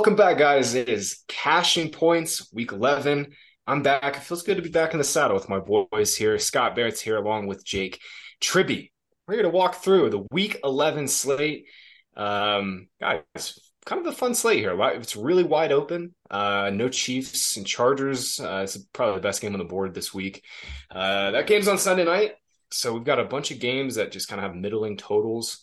Welcome back, guys. It is Cashing Points, week 11. I'm back. It feels good to be back in the saddle with my boys here. Scott Barrett's here along with Jake Tribby. We're here to walk through the week 11 slate. Um, guys, kind of a fun slate here. It's really wide open. Uh, no Chiefs and Chargers. Uh, it's probably the best game on the board this week. Uh, that game's on Sunday night. So we've got a bunch of games that just kind of have middling totals.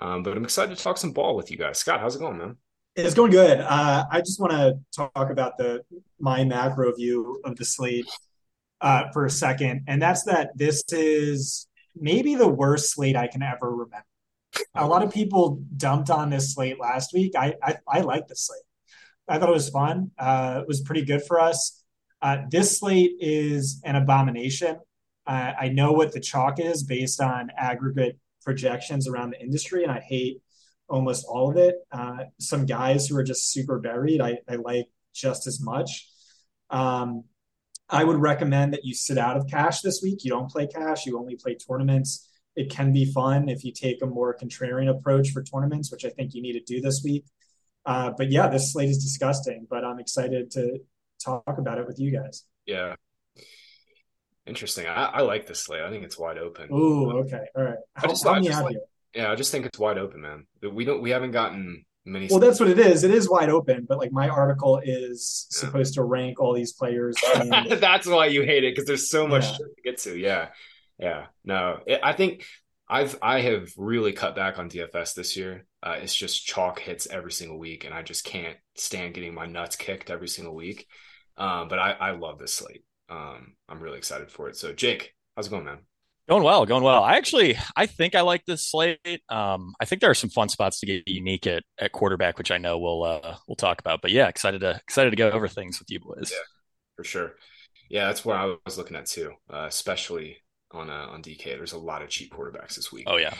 Um, but I'm excited to talk some ball with you guys. Scott, how's it going, man? It's going good. Uh, I just want to talk about the my macro view of the slate uh, for a second, and that's that this is maybe the worst slate I can ever remember. A lot of people dumped on this slate last week. I I, I like this slate. I thought it was fun. Uh, it was pretty good for us. Uh, this slate is an abomination. Uh, I know what the chalk is based on aggregate projections around the industry, and I hate almost all of it. Uh, some guys who are just super buried, I, I like just as much. Um, I would recommend that you sit out of cash this week. You don't play cash, you only play tournaments. It can be fun if you take a more contrarian approach for tournaments, which I think you need to do this week. Uh, but yeah, this slate is disgusting, but I'm excited to talk about it with you guys. Yeah. Interesting. I, I like this slate. I think it's wide open. Ooh, okay. All right. Help, just, me out like, here. Yeah, I just think it's wide open, man. We don't we haven't gotten many Well, that's what it is. It is wide open, but like my article is yeah. supposed to rank all these players. And... that's why you hate it because there's so much yeah. to get to. Yeah. Yeah. No, it, I think I've I have really cut back on DFS this year. Uh, it's just chalk hits every single week, and I just can't stand getting my nuts kicked every single week. Um, but I, I love this slate um, I'm really excited for it. So, Jake, how's it going, man? Going well, going well. I actually, I think I like this slate. Um, I think there are some fun spots to get unique at, at quarterback, which I know we'll uh, we'll talk about. But yeah, excited to excited to go over things with you boys. Yeah, for sure. Yeah, that's what I was looking at too, uh, especially on uh, on DK. There's a lot of cheap quarterbacks this week. Oh yeah,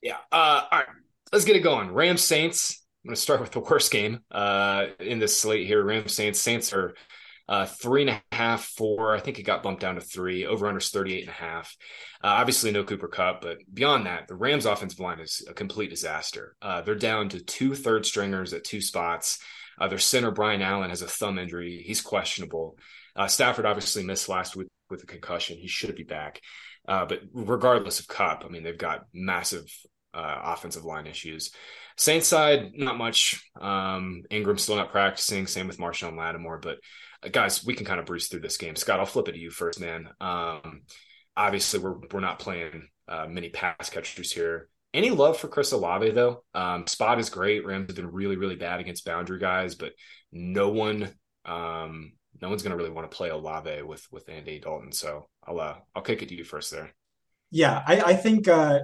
yeah. Uh, all right, let's get it going. Rams Saints. I'm going to start with the worst game uh, in this slate here. Rams Saints. Saints are uh, three and a half, four. I think it got bumped down to three. Over under 38 and a half. Uh, obviously, no Cooper Kupp, but beyond that, the Rams' offensive line is a complete disaster. Uh, they're down to two third stringers at two spots. Uh, their center, Brian Allen, has a thumb injury. He's questionable. Uh, Stafford obviously missed last week with a concussion. He should be back. Uh, but regardless of Kupp, I mean, they've got massive offensive line issues. Saints side, not much. Um, Ingram still not practicing. Same with Marshon Lattimore, but guys, we can kind of breeze through this game. Scott, I'll flip it to you first, man. Um, obviously, we're we're not playing uh, many pass catchers here. Any love for Chris Olave though? Um, spot is great. Rams have been really really bad against boundary guys, but no one um, no one's going to really want to play Olave with with Andy Dalton. So I'll uh, I'll kick it to you first there. Yeah, I, I think uh,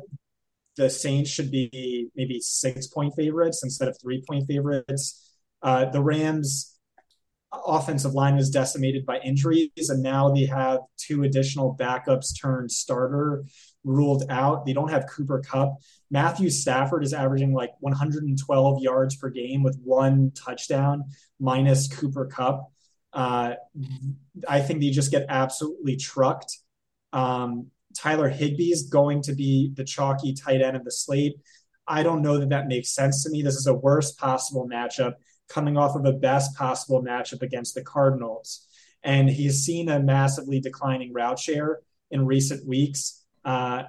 the Saints should be maybe six point favorites instead of three point favorites. Uh, the Rams offensive line was decimated by injuries, and now they have two additional backups turned starter ruled out. They don't have Cooper Kupp. Matthew Stafford is averaging like 112 yards per game with one touchdown, minus Cooper Kupp. Uh, I think they just get absolutely trucked. Um, Tyler Higbee is going to be the chalky tight end of the slate. I don't know that that makes sense to me. This is a worst possible matchup coming off of a best possible matchup against the Cardinals. And he's seen a massively declining route share in recent weeks. Uh,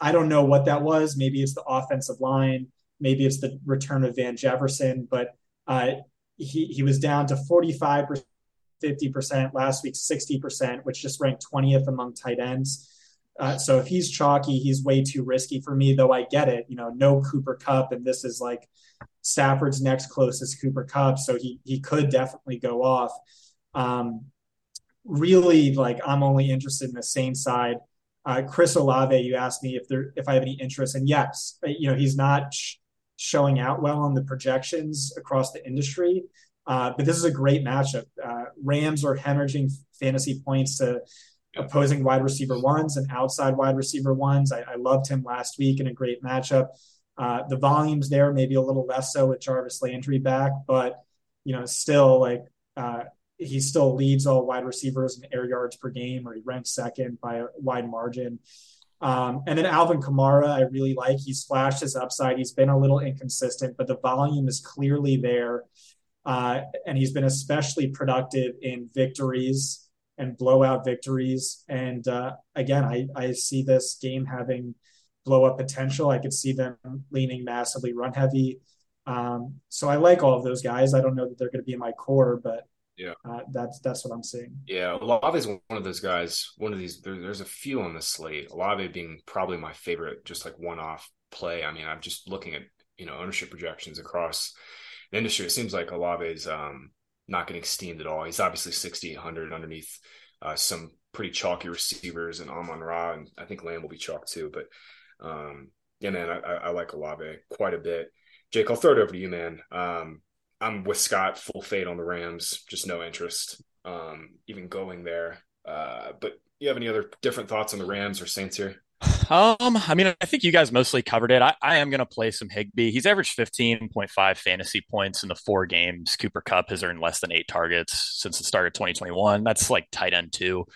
I don't know what that was. Maybe it's the offensive line. Maybe it's the return of Van Jefferson, but uh, he, he was down to 45%, 50%, last week 60%, which just ranked 20th among tight ends. Uh, so if he's chalky, he's way too risky for me, though I get it. You know, no Cooper Kupp, and this is like Stafford's next closest Cooper Kupp, so he he could definitely go off. Um, really, like I'm only interested in the same side. Uh, Chris Olave, you asked me if there if I have any interest, and yes, you know he's not sh- showing out well on the projections across the industry, uh, but this is a great matchup. Uh, Rams are hemorrhaging fantasy points to opposing wide receiver ones and outside wide receiver ones. I, I loved him last week in a great matchup. Uh, the volumes there maybe a little less so with Jarvis Landry back, but you know, still like uh, he still leads all wide receivers in air yards per game, or he ranks second by a wide margin. Um, and then Alvin Kamara, I really like. He's flashed his upside. He's been a little inconsistent, but the volume is clearly there. uh, and he's been especially productive in victories and blowout victories. And uh, again, I, I see this game having blow up potential. I could see them leaning massively run heavy. Um, so I like all of those guys. I don't know that they're going to be in my core, but yeah, uh, that's that's what I'm seeing. Yeah, Olave is one of those guys. One of these. There, there's a few on the slate. Olave being probably my favorite, just like one-off play. I mean, I'm just looking at you know ownership projections across the industry. It seems like Olave is um, not getting steamed at all. He's obviously 6,800 underneath uh, some pretty chalky receivers and Amon Ra, and I think Lamb will be chalk too. But um, yeah, man, I, I, like Olave quite a bit. Jake, I'll throw it over to you, man. Um, I'm with Scott, full fade on the Rams, just no interest, um, even going there. Uh, but you have any other different thoughts on the Rams or Saints here? Um, I mean, I think you guys mostly covered it. I, I am going to play some Higbee. He's averaged 15.5 fantasy points in the four games. Cooper Kupp has earned less than eight targets since the start of 2021. That's like tight end two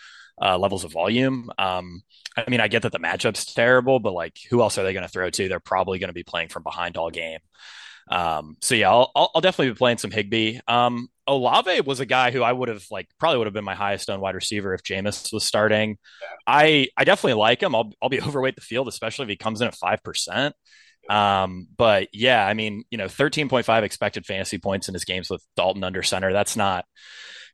uh, levels of volume. Um, I mean, I get that the matchup's terrible, but like, who else are they going to throw to? They're probably going to be playing from behind all game. Um, so yeah, I'll, I'll, definitely be playing some Higbee. Um, Olave was a guy who I would have like probably would have been my highest on wide receiver if Jameis was starting. I I definitely like him. I'll I'll be overweight the field, especially if he comes in at five percent. Um, but yeah, I mean, you know, 13.5 expected fantasy points in his games with Dalton under center. That's not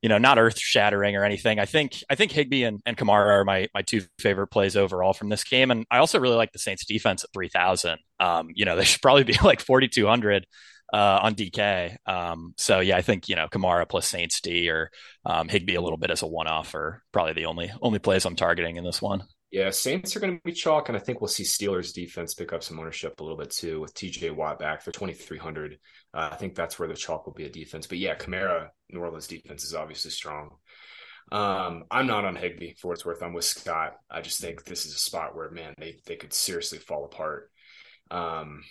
you know, not earth shattering or anything. I think I think Higbee and, and Kamara are my my two favorite plays overall from this game, and I also really like the Saints defense at three thousand. Um, you know, they should probably be like forty two hundred. Uh, on DK. Um, so yeah, I think you know Kamara plus Saints D or um, Higbee a little bit as a one off or probably the only only plays I'm targeting in this one. Yeah, Saints are going to be chalk, and I think we'll see Steelers defense pick up some ownership a little bit too with TJ Watt back for 2,300. Uh, I think that's where the chalk will be a defense. But yeah, Kamara, New Orleans defense is obviously strong. Um, I'm not on Higbee for what it's worth. I'm with Scott. I just think this is a spot where, man, they, they could seriously fall apart. Um,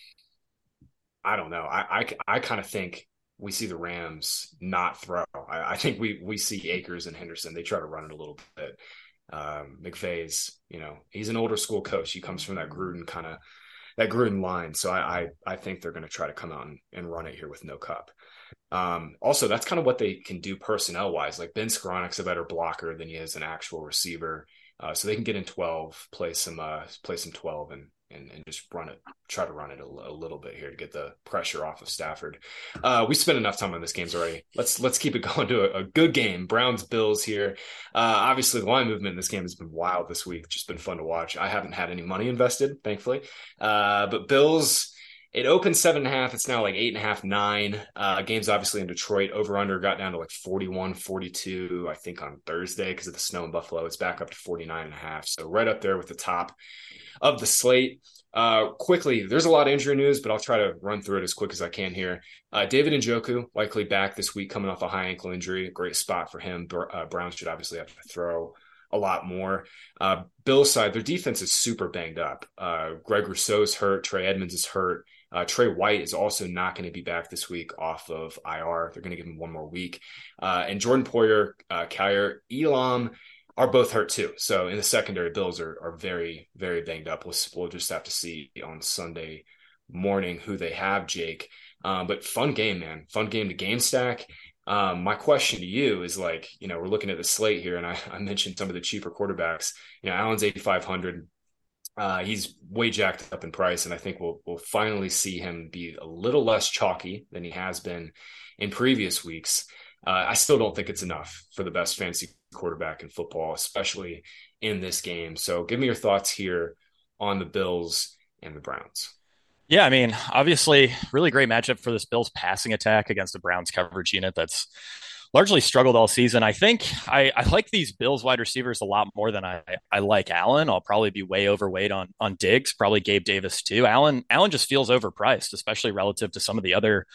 I don't know. I, I, I kind of think we see the Rams not throw. I, I, think we we see Akers and Henderson. They try to run it a little bit um, McVay's, you know, he's an older school coach. He comes from that Gruden kind of that Gruden line. So I I, I think they're going to try to come out and, and, run it here with no Kupp. Um, also, that's kind of what they can do personnel wise. Like Ben Skowronek's a better blocker than he is an actual receiver. Uh, so they can get in 12, play some uh, play some 12 and and, and just run it, try to run it a, a, little bit here to get the pressure off of Stafford. Uh, we spent enough time on this games already. Let's let's keep it going to a, a good game. Browns Bills here. Uh, obviously, the line movement in this game has been wild this week. Just been fun to watch. I haven't had any money invested, thankfully. Uh, but Bills. It opened seven and a half. It's now like eight and a half, nine. Uh, games obviously in Detroit. Over under got down to like 41, 42, I think on Thursday because of the snow in Buffalo. It's back up to 49 and a half. So right up there with the top of the slate. Uh, quickly, there's a lot of injury news, but I'll try to run through it as quick as I can here. Uh, David Njoku likely back this week, coming off a high ankle injury. Great spot for him. Uh, Browns should obviously have to throw a lot more. Uh, Bill's side, their defense is super banged up. Uh, Greg Rousseau's hurt. Trey Edmunds is hurt. Uh, Trey White is also not going to be back this week off of IR. They're going to give him one more week. Uh, and Jordan Poyer, uh, Kaiir, Elam, are both hurt too. So in the secondary, Bills are are very very banged up. We'll, we'll just have to see on Sunday morning who they have, Jake. Um, but fun game, man. Fun game to game stack. Um, my question to you is like, you know, we're looking at the slate here, and I, I mentioned some of the cheaper quarterbacks. You know, Allen's eighty five hundred. Uh, he's way jacked up in price, and I think we'll we'll finally see him be a little less chalky than he has been in previous weeks. Uh, I still don't think it's enough for the best fantasy quarterback in football, especially in this game. So give me your thoughts here on the Bills and the Browns. Yeah, I mean, obviously, really great matchup for this Bills passing attack against the Browns coverage unit that's largely struggled all season. I think I, I like these Bills wide receivers a lot more than I, I like Allen. I'll probably be way overweight on on Diggs, probably Gabe Davis too. Allen Allen just feels overpriced, especially relative to some of the other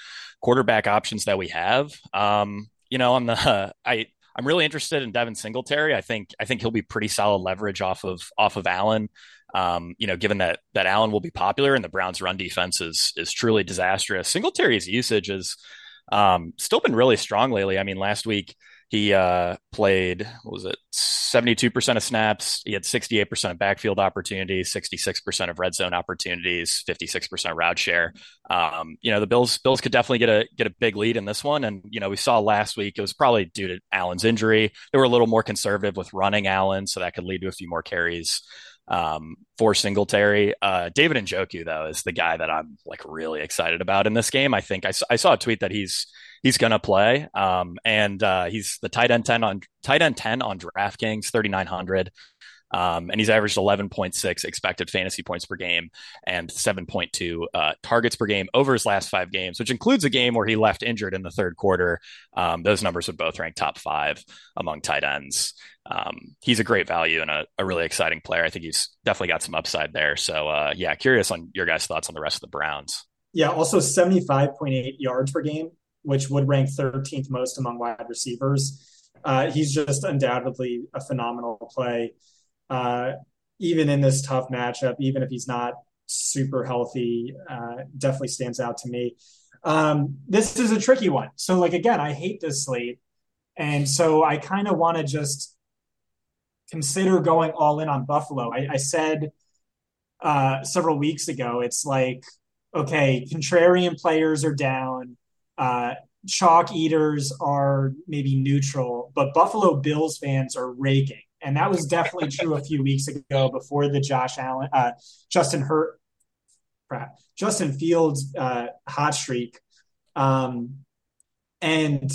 quarterback options that we have. Um, you know, on the uh, I I'm really interested in Devin Singletary. I think I think he'll be pretty solid leverage off of off of Allen. Um, you know, given that that Allen will be popular and the Browns' run defense is is truly disastrous. Singletary's usage has um, still been really strong lately. I mean, last week He uh, played, what was it, 72% of snaps. He had 68% of backfield opportunities, 66% of red zone opportunities, 56% route share. Um, you know, the Bills Bills could definitely get a get a big lead in this one. And, you know, we saw last week it was probably due to Allen's injury. They were a little more conservative with running Allen, so that could lead to a few more carries um, for Singletary. Uh, David Njoku, though, is the guy that I'm like really excited about in this game. I think I, I saw a tweet that he's he's going to play. Um, and uh, he's the tight end 10 on tight end 10 on DraftKings, 3,900. Um, and he's averaged 11.6 expected fantasy points per game and 7.2 uh, targets per game over his last five games, which includes a game where he left injured in the third quarter. Um, those numbers would both rank top five among tight ends. Um, he's a great value and a, a, really exciting player. I think he's definitely got some upside there. So, uh, yeah, curious on your guys' thoughts on the rest of the Browns. Yeah, also 75.8 yards per game which would rank 13th most among wide receivers. Uh, he's just undoubtedly a phenomenal play, uh, even in this tough matchup. Even if he's not super healthy, uh, definitely stands out to me. Um, this is a tricky one. So, like again, I hate this slate, and so I kind of want to just consider going all in on Buffalo. I, I said uh, several weeks ago, it's like okay, contrarian players are down uh, chalk eaters are maybe neutral, but Buffalo Bills fans are raking. And that was definitely true a few weeks ago before the Josh Allen, uh, Justin Hurt, Justin Fields uh, hot streak. Um, and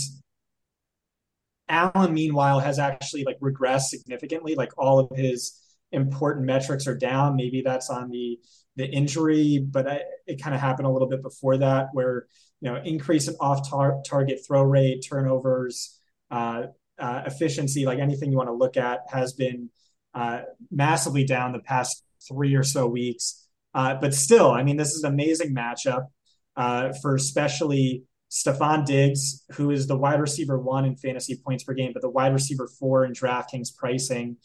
Allen, meanwhile, has actually like regressed significantly. Like all of his important metrics are down. Maybe that's on the the injury, but I, it kind of happened a little bit before that, where you know increase in off tar- target throw rate, turnovers, uh, uh, efficiency, like anything you want to look at, has been uh, massively down the past three or so weeks. Uh, but still, I mean, this is an amazing matchup uh, for especially Stefon Diggs, who is the wide receiver one in fantasy points per game, but the wide receiver four in DraftKings pricing.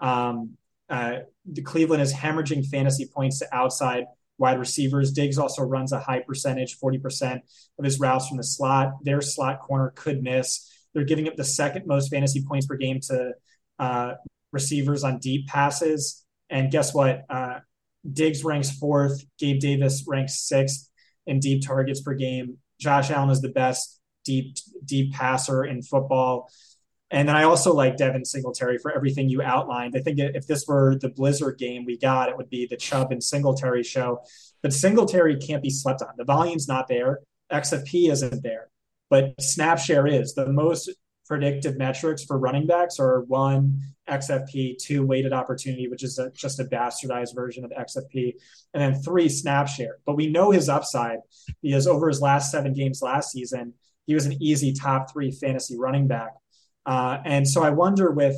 Um, uh, the Cleveland is hemorrhaging fantasy points to outside wide receivers. Diggs also runs a high percentage, 40% of his routes from the slot. Their slot corner could miss. They're giving up the second most fantasy points per game to uh, receivers on deep passes. And guess what? Uh, Diggs ranks fourth. Gabe Davis ranks sixth in deep targets per game. Josh Allen is the best deep deep passer in football. And then I also like Devin Singletary for everything you outlined. I think if this were the Blizzard game we got, it would be the Chubb and Singletary show. But Singletary can't be slept on. The volume's not there. XFP isn't there. But snap share is. The most predictive metrics for running backs are one, XFP, two, weighted opportunity, which is a, just a bastardized version of XFP, and then three, snap share. But we know his upside because over his last seven games last season, he was an easy top three fantasy running back. Uh, and so I wonder with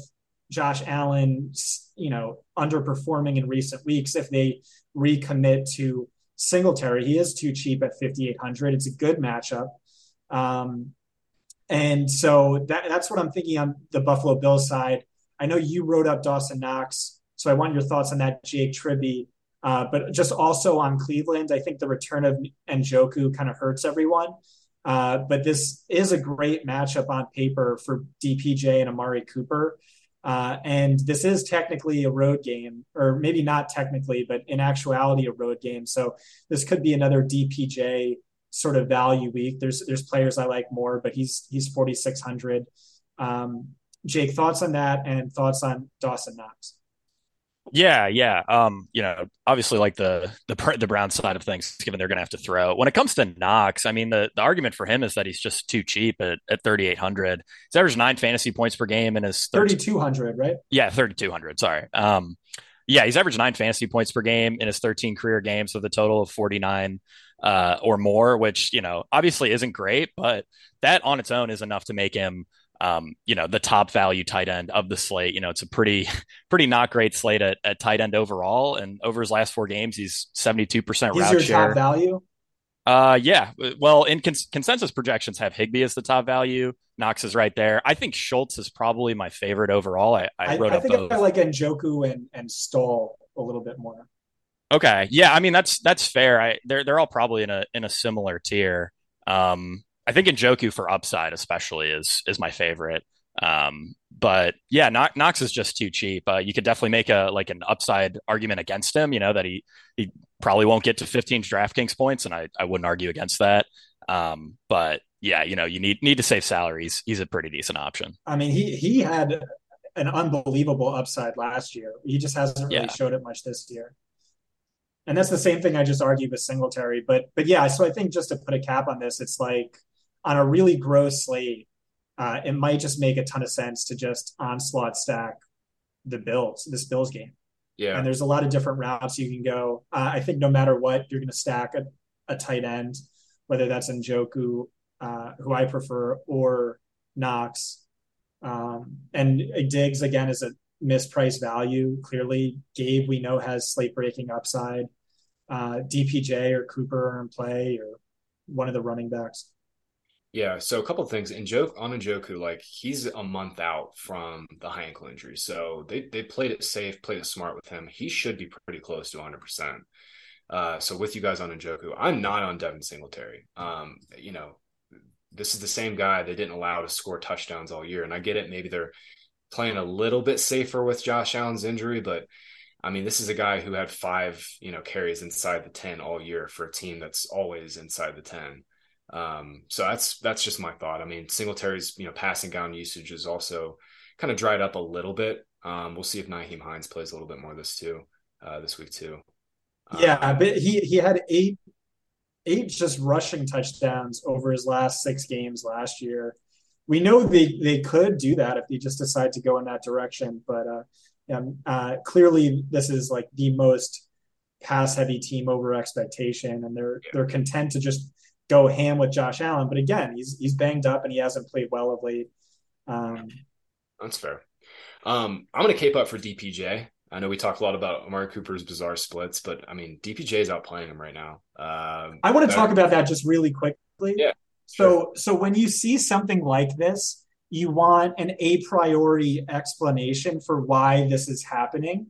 Josh Allen, you know, underperforming in recent weeks, if they recommit to Singletary, he is too cheap at 5,800. It's a good matchup. Um, and so that, that's what I'm thinking on the Buffalo Bills side. I know you wrote up Dawson Knox, so I want your thoughts on that, Jake Tribby. Uh, but just also on Cleveland, I think the return of Njoku kind of hurts everyone. Uh, but this is a great matchup on paper for DPJ and Amari Cooper. Uh, and this is technically a road game, or maybe not technically, but in actuality, a road game. So this could be another DPJ sort of value week. There's there's players I like more, but he's he's 4600. Um, Jake, thoughts on that, and thoughts on Dawson Knox? Yeah, yeah. Um, you know, obviously like the the the Brown side of things, given they're going to have to throw. When it comes to Knox, I mean, the, the argument for him is that he's just too cheap at, at 3,800. He's averaged nine fantasy points per game in his 3,200, right? Yeah, 3,200. Sorry. Um, yeah, he's averaged nine fantasy points per game in his 13 career games with a total of 49 uh, or more, which, you know, obviously isn't great, but that on its own is enough to make him um, you know, the top value tight end of the slate. You know, it's a pretty, pretty not great slate at, at tight end overall. And over his last four games, he's 72% he's route your share. top value? Uh, yeah. Well, in cons- consensus projections have Higbee as the top value. Knox is right there. I think Schultz is probably my favorite overall. I, I wrote I, I up think both. I like Njoku and, and Stoll a little bit more. Okay. Yeah. I mean, that's, that's fair. I, they're, they're all probably in a, in a similar tier. Um, I think Njoku for upside especially is is my favorite. Um, but yeah, Knox is just too cheap. Uh, you could definitely make a like an upside argument against him. You know that he he probably won't get to 15 DraftKings points, and I I wouldn't argue against that. Um, but yeah, you know you need need to save salaries. He's a pretty decent option. I mean, he he had an unbelievable upside last year. He just hasn't really yeah. showed it much this year. And that's the same thing I just argued with Singletary. But but yeah, so I think just to put a cap on this, it's like on a really gross slate, uh, it might just make a ton of sense to just onslaught stack the Bills, this Bills game. Yeah. And there's a lot of different routes you can go. Uh, I think no matter what, you're going to stack a, a tight end, whether that's Njoku, uh, who I prefer, or Knox. Um, and Diggs, again, is a mispriced value. Clearly, Gabe, we know, has slate breaking upside. Uh, DPJ or Cooper are in play, or one of the running backs. Yeah, so a couple things. And Joke on Njoku, like he's a month out from the high ankle injury, so they they played it safe, played it smart with him. He should be pretty close to 100. percent uh, So with you guys on Njoku, I'm not on Devin Singletary. Um, you know, this is the same guy they didn't allow to score touchdowns all year, and I get it. Maybe they're playing a little bit safer with Josh Allen's injury, but I mean, this is a guy who had five, you know, carries inside the 10 all year for a team that's always inside the 10. Um, so that's that's just my thought. I mean, Singletary's you know passing down usage is also kind of dried up a little bit. Um, we'll see if Nyheim Hines plays a little bit more this too, uh, this week too. Yeah, um, but he he had eight eight just rushing touchdowns over his last six games last year. We know they they could do that if they just decide to go in that direction, but uh, yeah, uh, clearly this is like the most pass heavy team over expectation, and they're yeah. they're content to just go ham with Josh Allen. But again, he's he's banged up and he hasn't played well of late. Um, That's fair. Um, I'm going to cape up for DPJ. I know we talked a lot about Amari Cooper's bizarre splits, but I mean DPJ is outplaying him right now. Um, I want to talk about that just really quickly. Yeah. So sure. so when you see something like this, you want an a priori explanation for why this is happening,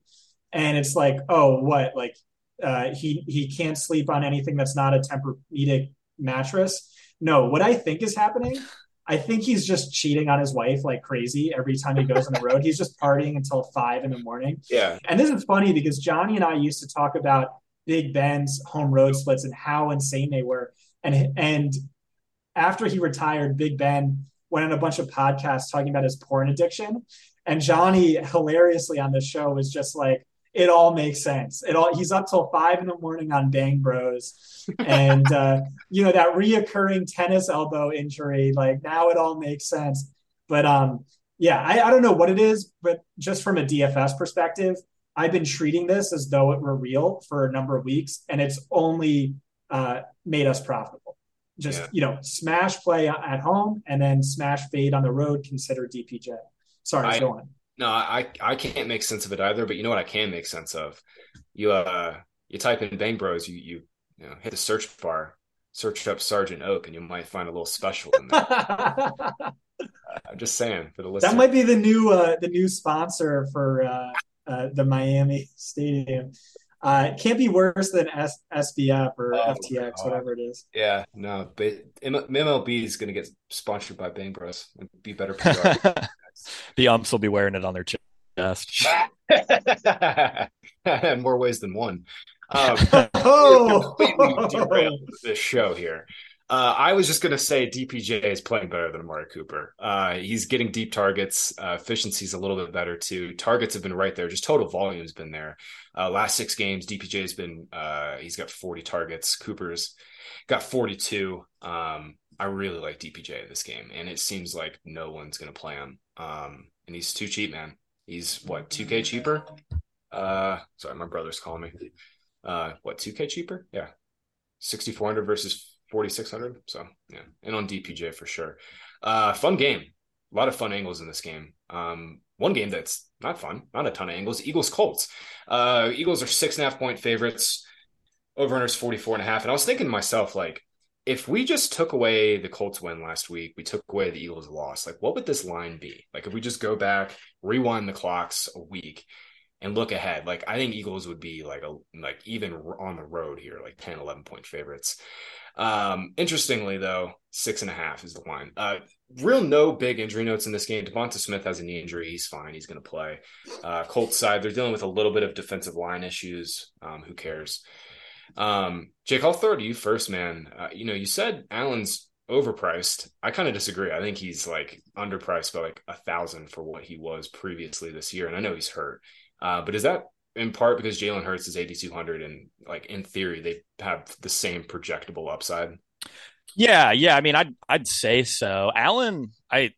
and it's like, oh, what like uh, he he can't sleep on anything that's not a Tempur-Pedic mattress. No, what I think is happening, I think he's just cheating on his wife like crazy every time he goes on the road. He's just partying until five in the morning. Yeah. And this is funny because Johnny and I used to talk about Big Ben's home road splits and how insane they were. And and after he retired, Big Ben went on a bunch of podcasts talking about his porn addiction. And Johnny hilariously on the show was just like, it all makes sense. It all he's up till five in the morning on Bang Bros, and uh, you know that reoccurring tennis elbow injury. Like now it all makes sense. But um, yeah, I, I don't know what it is, but just from a DFS perspective, I've been treating this as though it were real for a number of weeks, and it's only uh, made us profitable. Just yeah. you know, smash play at home and then smash fade on the road. Consider DPJ. Sorry, I, go on. No, I I can't make sense of it either. But you know what I can make sense of? You uh you type in Bang Bros, you you, you know, hit the search bar, search up Sergeant Oak, and you might find a little special in there. I'm just saying for the listeners. That might be the new uh the new sponsor for uh, uh the Miami Stadium. Uh, it can't be worse than S- SBF or oh, FTX, God. whatever it is. Yeah, no, but MLB is going to get sponsored by Bang Bros. and be better. the umps will be wearing it on their chest. In more ways than one. Um, oh, completely derailed this show here. Uh, I was just going to say DPJ is playing better than Amari Cooper. Uh, he's getting deep targets. Uh, efficiency's a little bit better too. Targets have been right there. Just total volume's been there. Uh, last six games, DPJ has been uh, he's got 40 targets. Cooper's got 42. Um, I really like DPJ this game, and it seems like no one's going to play him. Um, and he's too cheap, man. He's what 2K cheaper. Uh, sorry, my brother's calling me. Uh, what 2K cheaper? Yeah, 6400 versus 4600. So yeah, and on DPJ for sure. Uh, fun game. A lot of fun angles in this game. Um, one game that's not fun, not a ton of angles. Eagles Colts. Uh, Eagles are six and a half point favorites. Over unders 44 and a half. And I was thinking to myself, like, if we just took away the Colts win last week, we took away the Eagles loss, like what would this line be? Like if we just go back, rewind the clocks a week, and look ahead. Like I think Eagles would be like a like even on the road here, like 10, 11 point favorites. Um, interestingly though, six and a half is the line. Uh, real no big injury notes in this game. Devonta Smith has a knee injury. He's fine. He's going to play. Uh, Colts side, they're dealing with a little bit of defensive line issues. Um, who cares? Um, Jake, I'll throw to you first, man. Uh, you know, you said Allen's overpriced. I kind of disagree. I think he's like underpriced by like a thousand for what he was previously this year. And I know he's hurt. Uh, but is that in part because Jalen Hurts is 8,200 and like in theory, they have the same projectable upside? Yeah, yeah. I mean, I'd I'd say so. Allen, I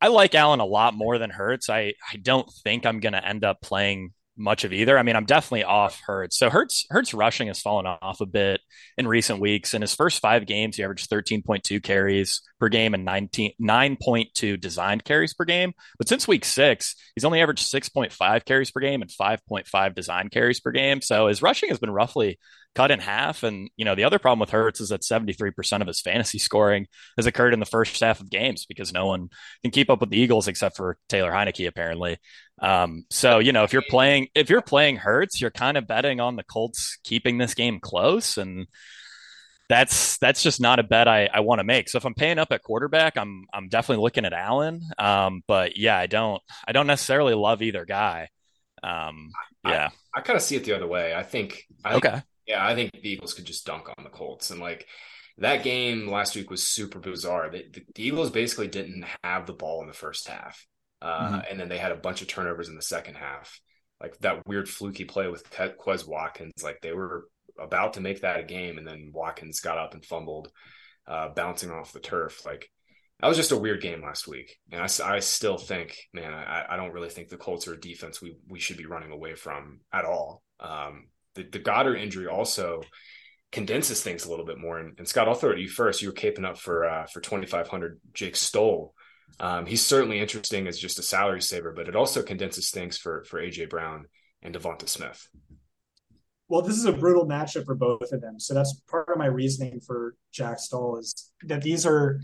I like Allen a lot more than Hurts. I I don't think I'm going to end up playing much of either. I mean, I'm definitely off Hurts. So Hurts Hurts rushing has fallen off a bit in recent weeks. In his first five games, he averaged 13.2 carries per game and 19 9.2 designed carries per game. But since week six, he's only averaged 6.5 carries per game and 5.5 designed carries per game. So his rushing has been roughly cut in half. And, you know, the other problem with Hurts is that 73% of his fantasy scoring has occurred in the first half of games because no one can keep up with the Eagles except for Taylor Heinicke, apparently. Um, so, you know, if you're playing, if you're playing Hurts, you're kind of betting on the Colts keeping this game close. And, that's that's just not a bet I, I want to make. So if I'm paying up at quarterback, I'm I'm definitely looking at Allen. Um, but yeah, I don't I don't necessarily love either guy. Um, yeah, I, I kind of see it the other way. I think I okay. Think, yeah, I think the Eagles could just dunk on the Colts and like that game last week was super bizarre. The, the, the Eagles basically didn't have the ball in the first half, uh, mm-hmm. and then they had a bunch of turnovers in the second half. Like that weird fluky play with Quez Watkins, like they were about to make that a game, and then Watkins got up and fumbled, uh, bouncing off the turf. Like that was just a weird game last week, and I, I still think, man, I, I don't really think the Colts are a defense we we should be running away from at all. Um, the, the Goedert injury also condenses things a little bit more. And, and, Scott, I'll throw it to you first. You were caping up for uh, for twenty five hundred. Jake Stoll. Um, he's certainly interesting as just a salary saver, but it also condenses things for for AJ Brown and Devonta Smith. Well, this is a brutal matchup for both of them. So that's part of my reasoning for Jack Stoll is that these are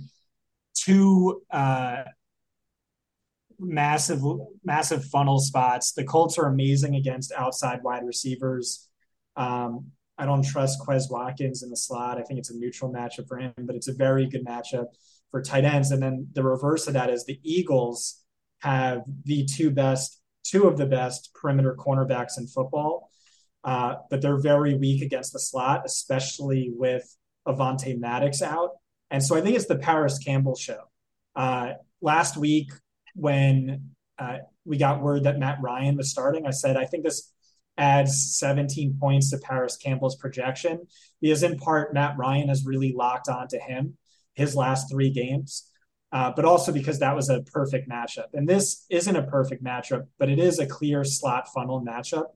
two uh, massive, massive funnel spots. The Colts are amazing against outside wide receivers. Um, I don't trust Quez Watkins in the slot. I think it's a neutral matchup for him, but it's a very good matchup for tight ends. And then the reverse of that is the Eagles have the two best, two of the best perimeter cornerbacks in football, uh, but they're very weak against the slot, especially with Avonte Maddox out. And so I think it's the Parris Campbell show. Uh, last week, when uh, we got word that Matt Ryan was starting, I said, I think this adds 17 points to Parris Campbell's projection because, in part, Matt Ryan has really locked onto him his last three games, uh, but also because that was a perfect matchup. And this isn't a perfect matchup, but it is a clear slot funnel matchup.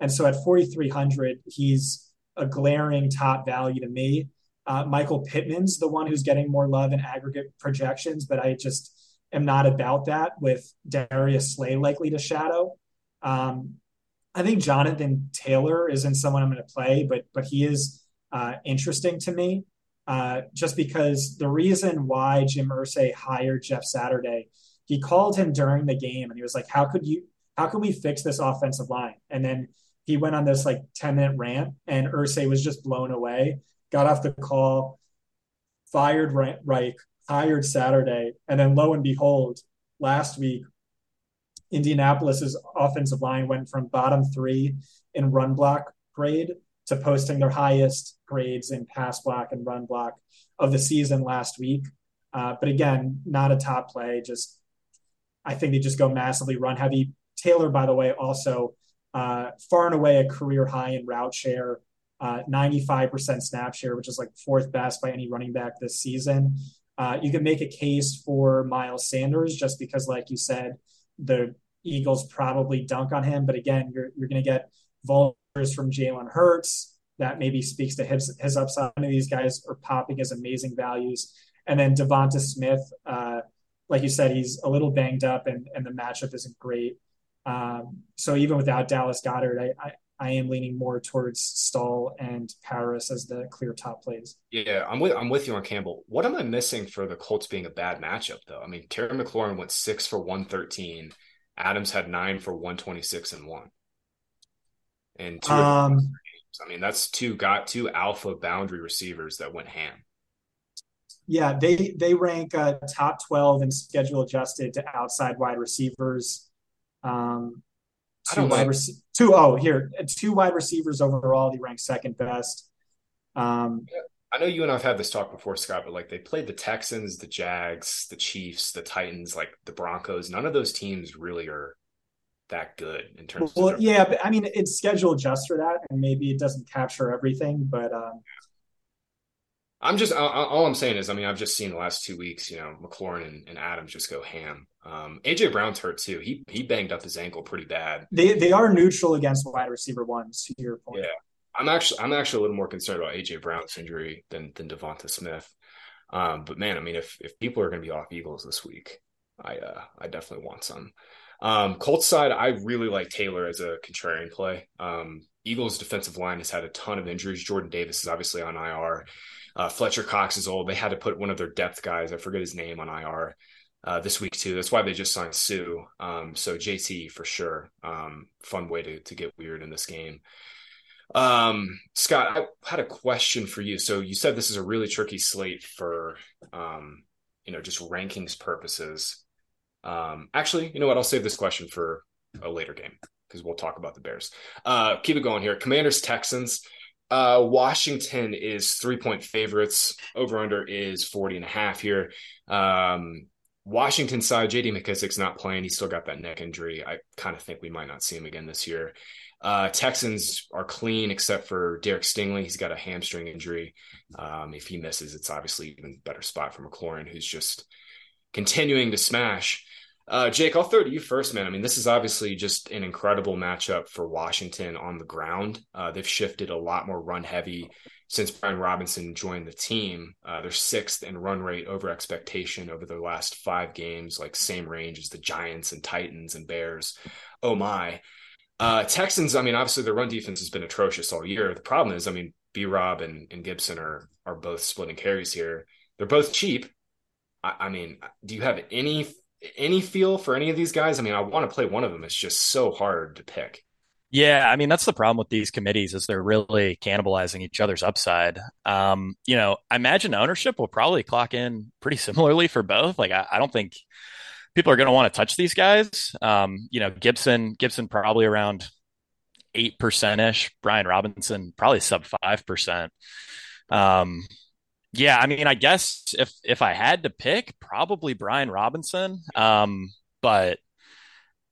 And so at 4,300, he's a glaring top value to me. Uh, Michael Pittman's the one who's getting more love in aggregate projections, but I just am not about that with Darius Slay likely to shadow. Um, I think Jonathan Taylor isn't someone I'm going to play, but but he is uh, interesting to me uh, just because the reason why Jim Irsay hired Jeff Saturday, he called him during the game and he was like, "How could you? How could we fix this offensive line?" And then he went on this like 10 minute rant, and Irsay was just blown away. Got off the call, fired Reich, hired Saturday, and then lo and behold, last week Indianapolis's offensive line went from bottom three in run block grade to posting their highest grades in pass block and run block of the season last week. Uh, but again, not a top play. Just I think they just go massively run heavy. Taylor, by the way, also uh, far and away a career high in route share, uh, 95% snap share, which is like fourth best by any running back this season. Uh, you can make a case for Miles Sanders just because, like you said, the Eagles probably dunk on him. But again, you're, you're going to get vultures from Jalen Hurts. That maybe speaks to his, his upside. Of these guys are popping as amazing values. And then Devonta Smith, uh, like you said, he's a little banged up and, and the matchup isn't great. Um, so even without Dallas Goedert, I, I, I am leaning more towards Stoll and Parris as the clear top plays. Yeah, I'm with I'm with you on Campbell. What am I missing for the Colts being a bad matchup though? I mean, Terry McLaurin went six for one thirteen. Adams had nine for 126 and one. and two um, I mean, that's two got two alpha boundary receivers that went ham. Yeah, they they rank uh, top twelve in schedule adjusted to outside wide receivers. Um, two wide rec- two oh here two wide receivers overall. He ranks second best. Um, I know you and I've had this talk before, Scott, but like they played the Texans, the Jags, the Chiefs, the Titans, like the Broncos. None of those teams really are that good in terms. Of Well, yeah, but I mean, it's scheduled just for that, and maybe it doesn't capture everything, but. Um, I'm just all I'm saying is, I mean, I've just seen the last two weeks, you know, McLaurin and, and Adams just go ham. Um, AJ Brown's hurt too. He he banged up his ankle pretty bad. They they are neutral against wide receiver ones. To your point, yeah, I'm actually I'm actually a little more concerned about AJ Brown's injury than than Devonta Smith. Um, but man, I mean, if if people are going to be off Eagles this week, I uh, I definitely want some. Um, Colts side, I really like Taylor as a contrarian play. Um, Eagles defensive line has had a ton of injuries. Jordan Davis is obviously on IR. Uh, Fletcher Cox is old. They had to put one of their depth guys, I forget his name, on IR uh, this week too. That's why they just signed Suh. Um, so JT for sure. Um, fun way to to get weird in this game. Um, Scott, I had a question for you. So you said this is a really tricky slate for um, you know, just rankings purposes. Um, actually, you know what? I'll save this question for a later game because we'll talk about the Bears. Uh, keep it going here. Commanders Texans. Uh, Washington is three point favorites. Over under is 40 and a half here. Um, Washington side, JD McKissic's not playing. He's still got that neck injury. I kind of think we might not see him again this year. Uh, Texans are clean except for Derek Stingley. He's got a hamstring injury. Um, if he misses, it's obviously even better spot for McLaurin, who's just continuing to smash. Uh, Jake, I'll throw to you first, man. I mean, this is obviously just an incredible matchup for Washington on the ground. Uh, they've shifted a lot more run heavy since Brian Robinson joined the team. Uh, they're sixth in run rate over expectation over their last five games, like same range as the Giants and Titans and Bears. Oh my. Uh, Texans, I mean, obviously their run defense has been atrocious all year. The problem is, I mean, B Rob and, and Gibson are are both splitting carries here. They're both cheap. I, I mean, do you have any any feel for any of these guys? I mean, I want to play one of them. It's just so hard to pick. Yeah, I mean that's the problem with these committees is they're really cannibalizing each other's upside. Um, you know, I imagine ownership will probably clock in pretty similarly for both. Like, I, I don't think people are going to want to touch these guys. Um, you know, Gibson, Gibson probably around eight percent ish. Brian Robinson probably sub five percent. Um, yeah, I mean, I guess if if I had to pick, probably Brian Robinson. Um, but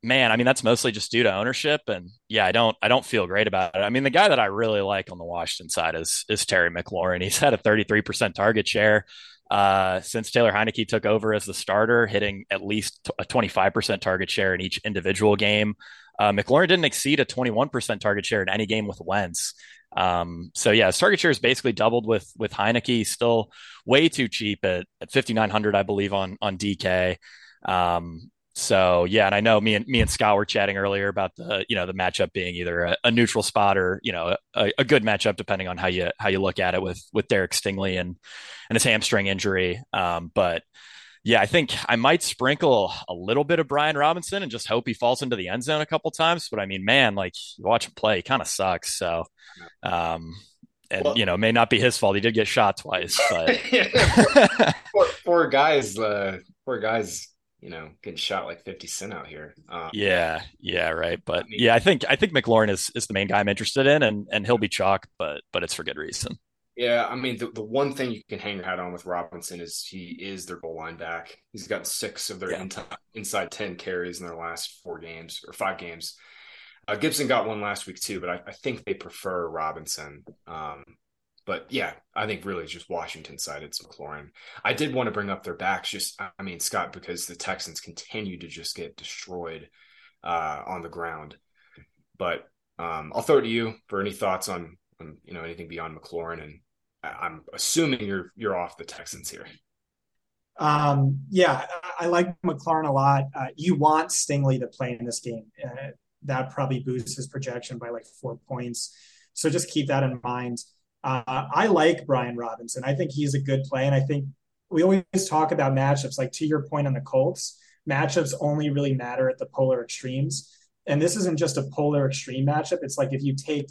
man, I mean, that's mostly just due to ownership, and yeah, I don't I don't feel great about it. I mean, the guy that I really like on the Washington side is is Terry McLaurin. He's had a 33% target share uh, since Taylor Heinicke took over as the starter, hitting at least a 25% target share in each individual game. Uh, McLaurin didn't exceed a 21% target share in any game with Wentz. Um, so yeah, his target share is basically doubled with with Heinicke. Still way too cheap at, at 5,900, I believe, on on DK. Um, so yeah, and I know me and me and Scott were chatting earlier about the you know the matchup being either a, a neutral spot or you know a, a, good matchup depending on how you how you look at it with with Derek Stingley and and his hamstring injury. Um, but yeah, I think I might sprinkle a little bit of Brian Robinson and just hope he falls into the end zone a couple times. But I mean, man, like you watch him play, he kind of sucks. So, um, and well, you know, may not be his fault. He did get shot twice, but poor, poor, guys, uh, poor guys, you know, getting shot like 50 cent out here. Um, yeah, yeah, right. But I mean, yeah, I think I think McLaurin is is the main guy I'm interested in, and and he'll be chalk, but but it's for good reason. Yeah, I mean the, the one thing you can hang your hat on with Robinson is he is their goal line back. He's got six of their yeah. in- inside ten carries in their last four games or five games. Uh, Gibson got one last week too, but I, I think they prefer Robinson. Um, but yeah, I think really just Washington side. It's McLaurin. I did want to bring up their backs, just I mean Scott, because the Texans continue to just get destroyed uh, on the ground. But um, I'll throw it to you for any thoughts on you know anything beyond McLaurin, and I'm assuming you're you're off the Texans here. Um, yeah, I like McLaurin a lot. Uh, you want Stingley to play in this game. Uh, that probably boosts his projection by like four points. So just keep that in mind. Uh, I like Brian Robinson. I think he's a good play, and I think we always talk about matchups. Like to your point on the Colts, matchups only really matter at the polar extremes. and this isn't just a polar extreme matchup. It's like if you take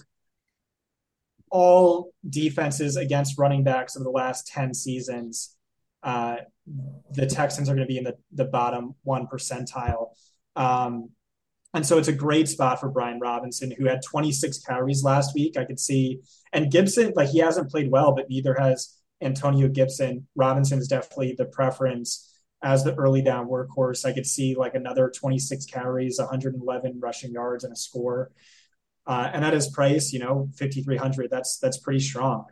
all defenses against running backs of the last 10 seasons, uh, the Texans are going to be in the, the bottom one percentile. Um, and so it's a great spot for Brian Robinson, who had 26 carries last week. I could see, and Gibson, like he hasn't played well, but neither has Antonio Gibson. Robinson is definitely the preference as the early down workhorse. I could see like another 26 carries, 111 rushing yards, and a score. Uh, and at his price, you know, 5,300, that's that's pretty strong.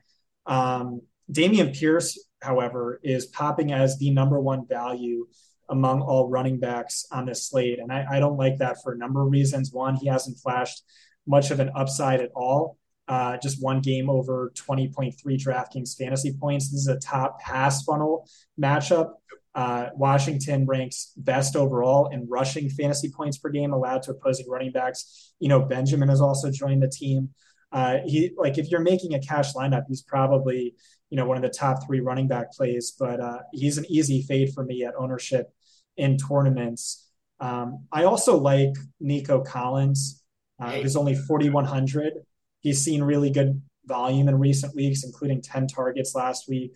Um, Dameon Pierce, however, is popping as the number one value among all running backs on this slate. And I, I don't like that for a number of reasons. One, he hasn't flashed much of an upside at all. Uh, just one game over 20.3 DraftKings fantasy points. This is a top pass funnel matchup. Uh, Washington ranks best overall in rushing fantasy points per game allowed to opposing running backs. You know, Benjamin has also joined the team. Uh, he like if you're making a cash lineup, he's probably you know one of the top three running back plays. But uh, he's an easy fade for me at ownership in tournaments. Um, I also like Nico Collins. Uh, he's only 4,100. He's seen really good volume in recent weeks, including 10 targets last week.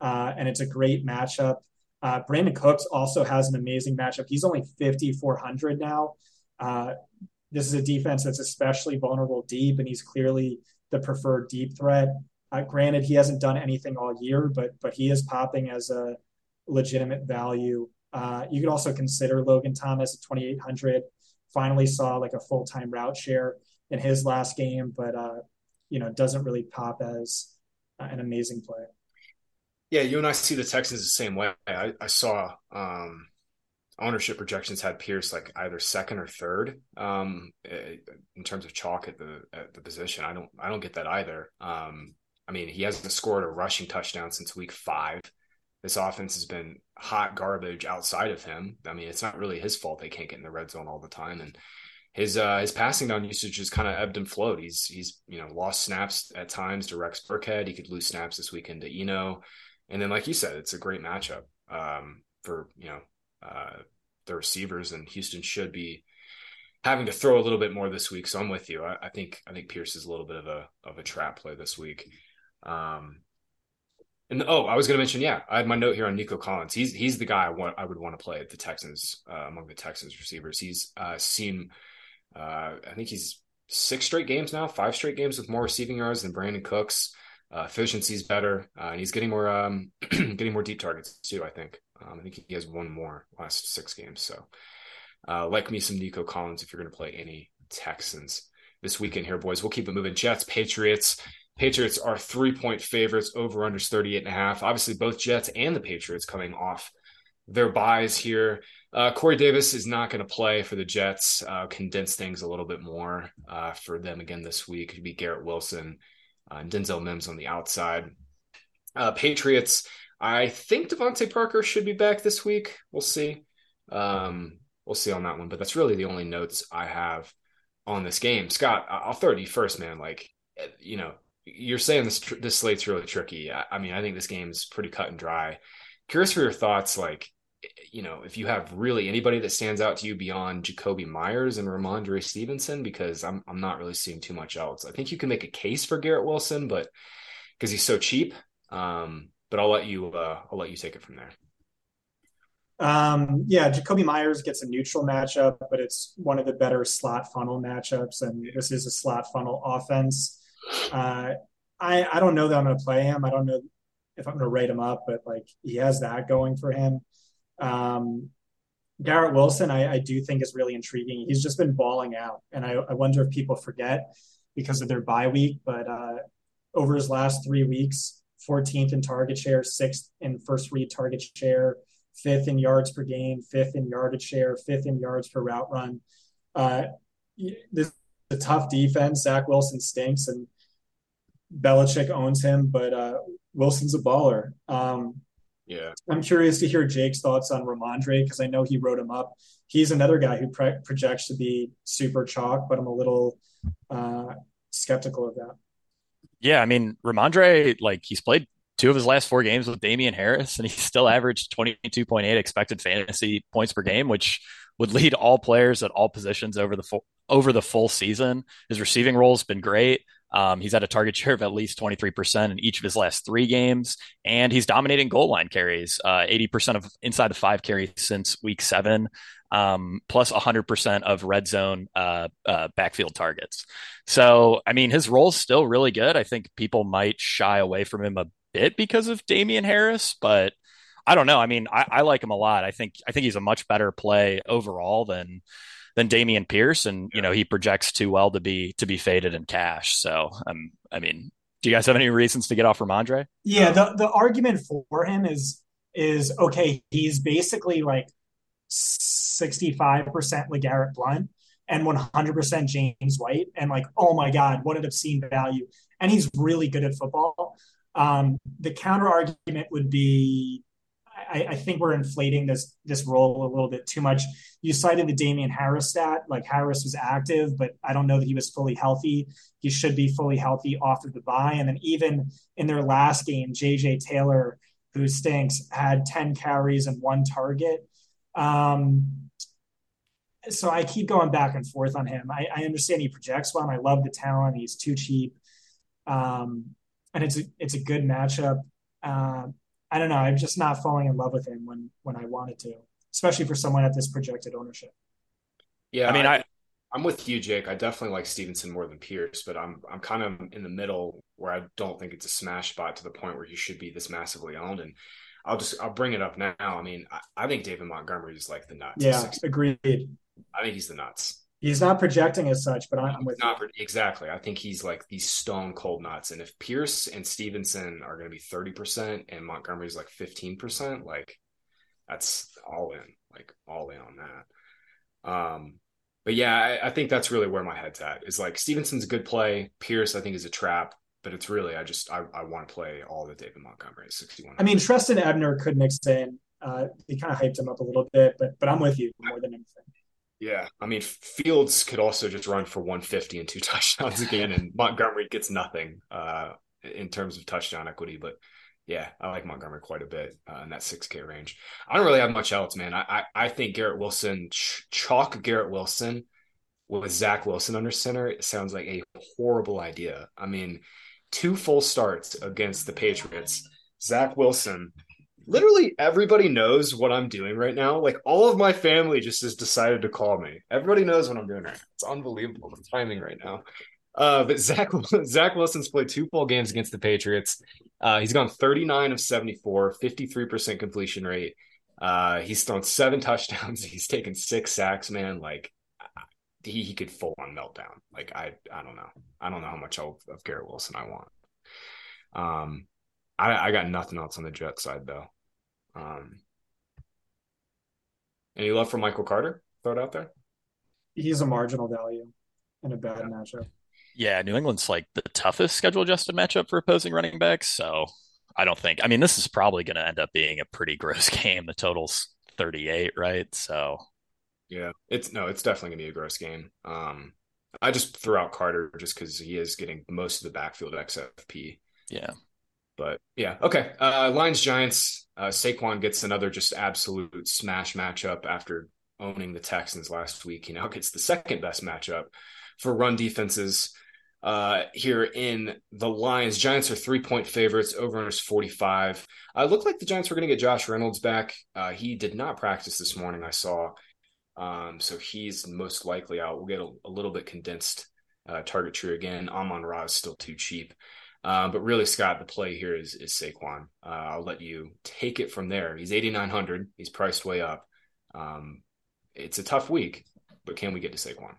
Uh, and it's a great matchup. Uh, Brandin Cooks also has an amazing matchup. He's only 5,400 now. Uh, this is a defense that's especially vulnerable deep, and he's clearly the preferred deep threat. Uh, granted, he hasn't done anything all year, but but he is popping as a legitimate value. Uh, you could also consider Logan Thomas at 2,800. Finally saw like a full time route share in his last game, but uh, you know doesn't really pop as an amazing play. Yeah, you and I see the Texans the same way. I, I saw um, ownership projections had Pierce like either second or third um, eh, in terms of chalk at the at the position. I don't I don't get that either. Um, I mean, he hasn't scored a rushing touchdown since week five. This offense has been hot garbage outside of him. I mean, it's not really his fault they can't get in the red zone all the time, and his uh, his passing down usage has kind of ebbed and flowed. He's he's you know lost snaps at times to Rex Burkhead. He could lose snaps this weekend to Eno. And then, like you said, it's a great matchup um, for you know uh, the receivers, and Houston should be having to throw a little bit more this week. So I'm with you. I, I think I think Pierce is a little bit of a of a trap play this week. Um, and oh, I was going to mention, yeah, I had my note here on Nico Collins. He's he's the guy I want I would want to play at the Texans uh, among the Texans receivers. He's uh, seen, uh, I think he's six straight games now, five straight games with more receiving yards than Brandin Cooks. Uh, efficiency's better, uh, and he's getting more um, getting more deep targets too. I think. Um, I think he has one more last six games. So, uh, like me, some Nico Collins if you're going to play any Texans this weekend here, boys. We'll keep it moving. Jets, Patriots. Patriots are three point favorites. Over under 38 and a half. Obviously, both Jets and the Patriots coming off their byes here. Uh, Corey Davis is not going to play for the Jets. Uh, condense things a little bit more uh, for them again this week. It'd be Garrett Wilson uh, Denzel Mims on the outside. Uh, Patriots, I think DeVante Parker should be back this week. We'll see. Um, we'll see on that one, but that's really the only notes I have on this game. Scott, I'll throw to you first, man. Like, you know, you're saying this this slate's really tricky. I, I mean, I think this game is pretty cut and dry. Curious for your thoughts, like you know, if you have really anybody that stands out to you beyond Jakobi Meyers and Rhamondre Stevenson, because I'm I'm not really seeing too much else. I think you can make a case for Garrett Wilson, but because he's so cheap. Um, but I'll let you uh, I'll let you take it from there. Um, yeah, Jakobi Meyers gets a neutral matchup, but it's one of the better slot funnel matchups, and this is a slot funnel offense. Uh, I I don't know that I'm going to play him. I don't know if I'm going to rate him up, but like he has that going for him. Um, Garrett Wilson, I, I, do think is really intriguing. He's just been balling out, and I, I wonder if people forget because of their bye week. But uh, over his last three weeks, 14th in target share, sixth in first read target share, fifth in yards per game, fifth in yardage share, fifth in yards per route run. Uh, this is a tough defense. Zach Wilson stinks, and Belichick owns him, but uh, Wilson's a baller. Um, yeah. I'm curious to hear Jake's thoughts on Rhamondre because I know he wrote him up. He's another guy who pre- projects to be super chalk, but I'm a little uh, skeptical of that. Yeah, I mean, Rhamondre, like he's played two of his last four games with Damien Harris, and he still averaged 22.8 expected fantasy points per game, which would lead all players at all positions over the full, over the full season. His receiving role has been great. Um, he's had a target share of at least 23% in each of his last three games, and he's dominating goal line carries, uh, 80% of inside the five carries since week seven, um, plus 100% of red zone uh, uh, backfield targets. So, I mean, his role's still really good. I think people might shy away from him a bit because of Damien Harris, but I don't know. I mean, I, I like him a lot. I think I think he's a much better play overall than than Dameon Pierce, and you know he projects too well to be to be faded in cash. So, um, I mean, do you guys have any reasons to get off Rhamondre? Yeah, the the argument for him is is okay. He's basically like sixty five percent LeGarrette Blunt and one hundred percent James White, and like, oh my god, what an obscene value! And he's really good at football. Um, the counter argument would be I, I, think we're inflating this this role a little bit too much. You cited the Damien Harris stat, like Harris was active, but I don't know that he was fully healthy. He should be fully healthy off of the bye. And then even in their last game, JJ Taylor, who stinks, had 10 carries and one target. Um, so I keep going back and forth on him. I, I understand he projects well. I love the talent. He's too cheap. Um, and it's a, it's a good matchup. Uh, I don't know. I'm just not falling in love with him when when I wanted to, especially for someone at this projected ownership. Yeah, I mean, I, I am with you, Jake. I definitely like Stevenson more than Pierce, but I'm I'm kind of in the middle where I don't think it's a smash spot to the point where he should be this massively owned. And I'll just I'll bring it up now. I mean, I, I think David Montgomery is like the nuts. Yeah, agreed. I think he's the nuts. He's not projecting as such, but I'm with not exactly. I think he's like these stone cold nuts. And if Pierce and Stevenson are going to be 30% and Montgomery's like 15%, like that's all in, like all in on that. Um, but yeah, I, I, think that's really where my head's at is like Stevenson's a good play. Pierce, I think, is a trap, but it's really, I just, I, I want to play all the David Montgomery 61. I mean, Trestan Ebner could mix in. Uh, he kind of hyped him up a little bit, but, but I'm with you more than anything. Yeah, I mean Fields could also just run for 150 and two touchdowns again, and Montgomery gets nothing uh, in terms of touchdown equity. But yeah, I like Montgomery quite a bit uh, in that 6K range. I don't really have much else, man. I I, I think Garrett Wilson ch- chalk Garrett Wilson with Zach Wilson under center it sounds like a horrible idea. I mean, two full starts against the Patriots. Zach Wilson literally everybody knows what I'm doing right now. Like all of my family just has decided to call me. Everybody knows what I'm doing right now. It's unbelievable the timing right now. Uh, but Zach Zach Wilson's played two full games against the Patriots. Uh, he's gone 39 of 74, 53% completion rate. Uh, he's thrown seven touchdowns. He's taken six sacks, man. Like he, he could full on meltdown. Like I I don't know. I don't know how much of, of Garrett Wilson I want. Um, I, I got nothing else on the Jet side though. Um, any love for Michael Carter? Throw it out there. He's a marginal value in a bad yeah. matchup. Yeah, New England's like the toughest schedule adjusted matchup for opposing running backs. So I don't think. I mean, this is probably going to end up being a pretty gross game. The total's 38, right? So yeah, it's no, it's definitely gonna be a gross game. Um, I just threw out Carter just because he is getting most of the backfield XFP. Yeah. But yeah, okay. Uh, Lions Giants. Uh, Saquon gets another just absolute smash matchup after owning the Texans last week. He now gets the second best matchup for run defenses uh, here in the Lions. Giants are three point favorites. Over is 45. I uh, looked like the Giants were going to get Josh Reynolds back. Uh, he did not practice this morning, I saw. Um, so he's most likely out. We'll get a, a little bit condensed uh, target tree again. Amon Ra is still too cheap. Uh, but really, Scott, the play here is is Saquon. Uh, I'll let you take it from there. He's eighty nine hundred. He's priced way up. Um, it's a tough week, but can we get to Saquon?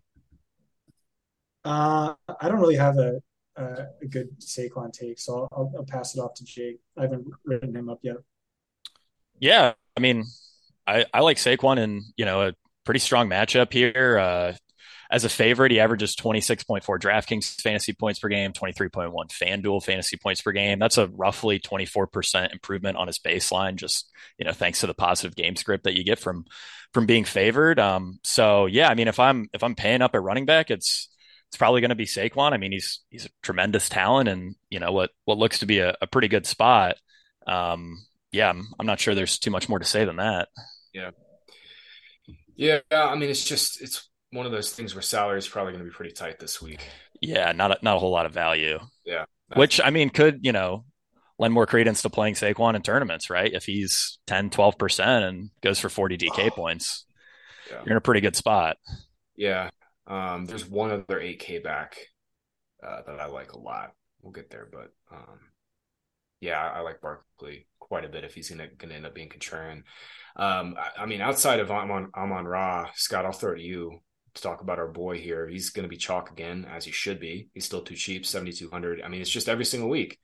Uh, I don't really have a a, a good Saquon take, so I'll, I'll, pass it off to Jake. I haven't written him up yet. Yeah, I mean, I I like Saquon and you know a pretty strong matchup here. Uh, as a favorite, he averages 26.4 DraftKings fantasy points per game, 23.1 FanDuel fantasy points per game. That's a roughly 24% improvement on his baseline, just, you know, thanks to the positive game script that you get from from being favored. Um, so yeah, I mean, if I'm if I'm paying up at running back, it's it's probably going to be Saquon. I mean, he's he's a tremendous talent, and you know what what looks to be a, a pretty good spot. Um, yeah, I'm, I'm not sure there's too much more to say than that. Yeah, Yeah, I mean, it's just it's one of those things where salary is probably going to be pretty tight this week. Yeah, not a, not a whole lot of value. Yeah, which I mean could you know lend more credence to playing Saquon in tournaments, right? If he's 10, 12 percent and goes for forty DK oh, points, yeah. you're in a pretty good spot. Yeah, um, there's one other eight K back uh, that I like a lot. We'll get there, but um, yeah, I like Barkley quite a bit if he's gonna gonna end up being contrarian. Um, I, I, mean, outside of Amon Amon Ra, Scott, I'll throw it to you to talk about our boy here. He's going to be chalk again, as he should be. He's still too cheap, seventy two hundred. I mean, it's just every single week.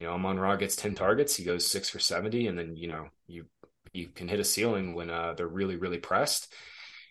You know, Amon Ra gets ten targets, he goes six for seventy, and then you know you you can hit a ceiling when uh, they're really really pressed.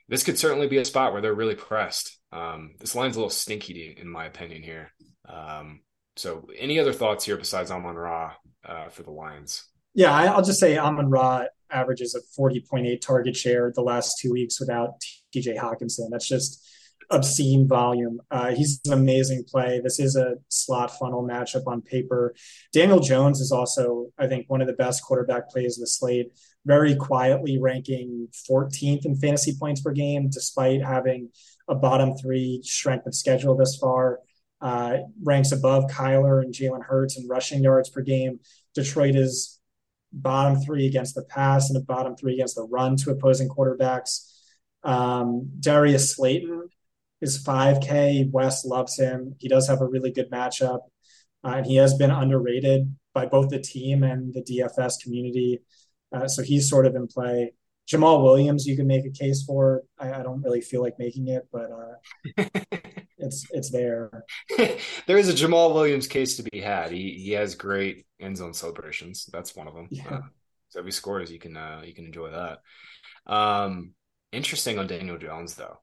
This could certainly be a spot where they're really pressed. Um, this line's a little stinky, in my opinion, here. Um, so, any other thoughts here besides Amon Ra uh, for the Lions? Yeah, I'll just say Amon Ra averages a 40.8 target share the last two weeks without TJ Hockenson. That's just obscene volume. Uh, he's an amazing play. This is a slot funnel matchup on paper. Daniel Jones is also, I think, one of the best quarterback plays of the slate. Very quietly ranking 14th in fantasy points per game, despite having a bottom three strength of schedule this far uh, ranks above Kyler and Jalen Hurts in rushing yards per game. Detroit is bottom three against the pass and a bottom three against the run to opposing quarterbacks. Um, Darius Slayton is 5K. Wes loves him. He does have a really good matchup, uh, and he has been underrated by both the team and the DFS community. Uh, so he's sort of in play. Jamaal Williams, you can make a case for. I, I don't really feel like making it, but uh, it's it's there. there is a Jamaal Williams case to be had. He he has great end zone celebrations. That's one of them. Yeah. Uh, so if he scores, you can uh, you can enjoy that. Um, interesting on Daniel Jones though.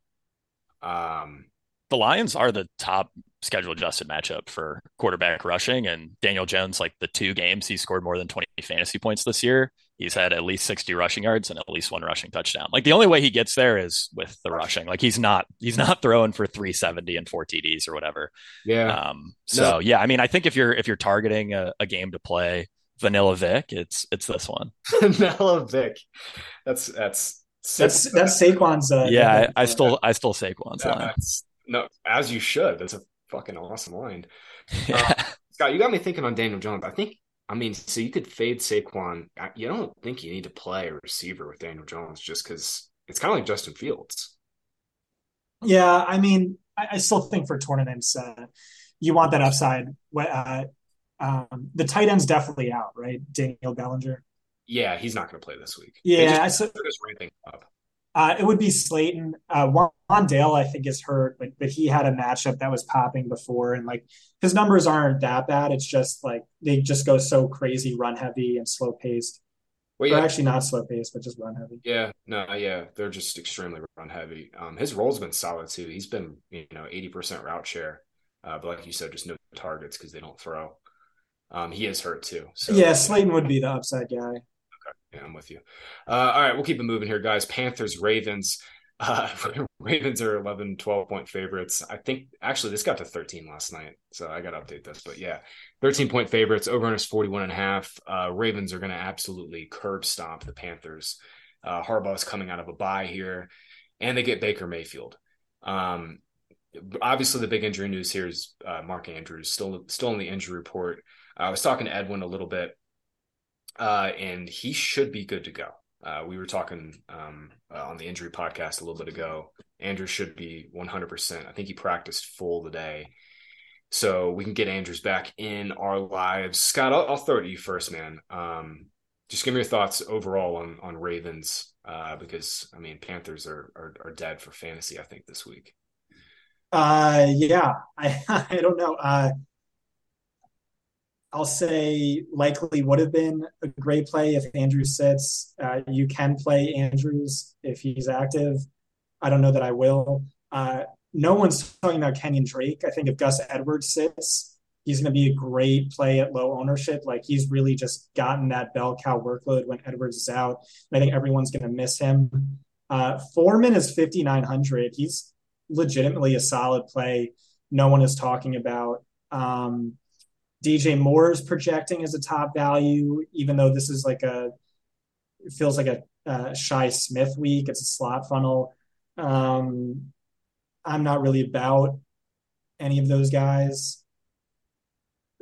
Um, the Lions are the top schedule adjusted matchup for quarterback rushing, and Daniel Jones, like the two games he scored more than twenty fantasy points this year, he's had at least 60 rushing yards and at least one rushing touchdown. Like the only way he gets there is with the rushing. Like he's not he's not throwing for 370 and four TDs or whatever. Yeah. Um so no. yeah, I mean I think if you're if you're targeting a, a game to play Vanilla Vick, it's it's this one. Vanilla Vick. That's that's that's that's Saquon's uh, Yeah, I, I stole I stole Saquon's yeah, line. No, as you should. That's a fucking awesome line. Yeah. Uh, Scott, you got me thinking on Daniel Jones. I think I mean, so you could fade Saquon. You don't think you need to play a receiver with Daniel Jones just because it's kind of like Justin Fields. Yeah, I mean, I, I still think for tournaments, uh, you want that upside. What uh, um, the tight end's definitely out, right? Daniel Bellinger. Yeah, he's not going to play this week. Yeah, just, so, just ramping up. Uh, it would be Slayton. Uh, Dale, I think, is hurt, but but he had a matchup that was popping before, and like his numbers aren't that bad. It's just like they just go so crazy, run heavy and slow paced. Well, yeah. Or actually not slow paced, but just run heavy. Yeah, no, yeah, they're just extremely run heavy. Um, his role's been solid too. He's been you know eighty percent route share, uh, but like you said, just no targets because they don't throw. Um, he is hurt too. So yeah, Slayton would be the upside guy. Yeah, I'm with you. Uh, all right, we'll keep it moving here, guys. Panthers, Ravens. Uh, Ravens are 11, 12 point favorites. I think actually this got to 13 last night, so I got to update this. But yeah, 13 point favorites. Over is 41 and a half. Uh, Ravens are going to absolutely curb stomp the Panthers. Uh, Harbaugh's coming out of a bye here, and they get Baker Mayfield. Um, obviously, the big injury news here is uh, Mark Andrews still still in the injury report. I was talking to Edwin a little bit uh, and he should be good to go. Uh, we were talking um, uh, on the injury podcast a little bit ago. Andrews should be 100%. I think he practiced full today. So we can get Andrews back in our lives. Scott, I'll, I'll throw it to you first, man. Um, just give me your thoughts overall on on Ravens, uh, because I mean Panthers are, are, are dead for fantasy. I think this week. Uh, yeah, I I don't know. Uh, I'll say likely would have been a great play if Andrews sits. Uh, you can play Andrews if he's active. I don't know that I will. Uh, no one's talking about Kenyan Drake. I think if Gus Edwards sits, he's going to be a great play at low ownership. Like he's really just gotten that bell cow workload when Edwards is out. And I think everyone's going to miss him. Uh, Foreman is 5,900. He's legitimately a solid play. No one is talking about. Um, DJ Moore is projecting as a top value, even though this is like a it feels like a, a Shi Smith week. It's a slot funnel. Um, I'm not really about any of those guys.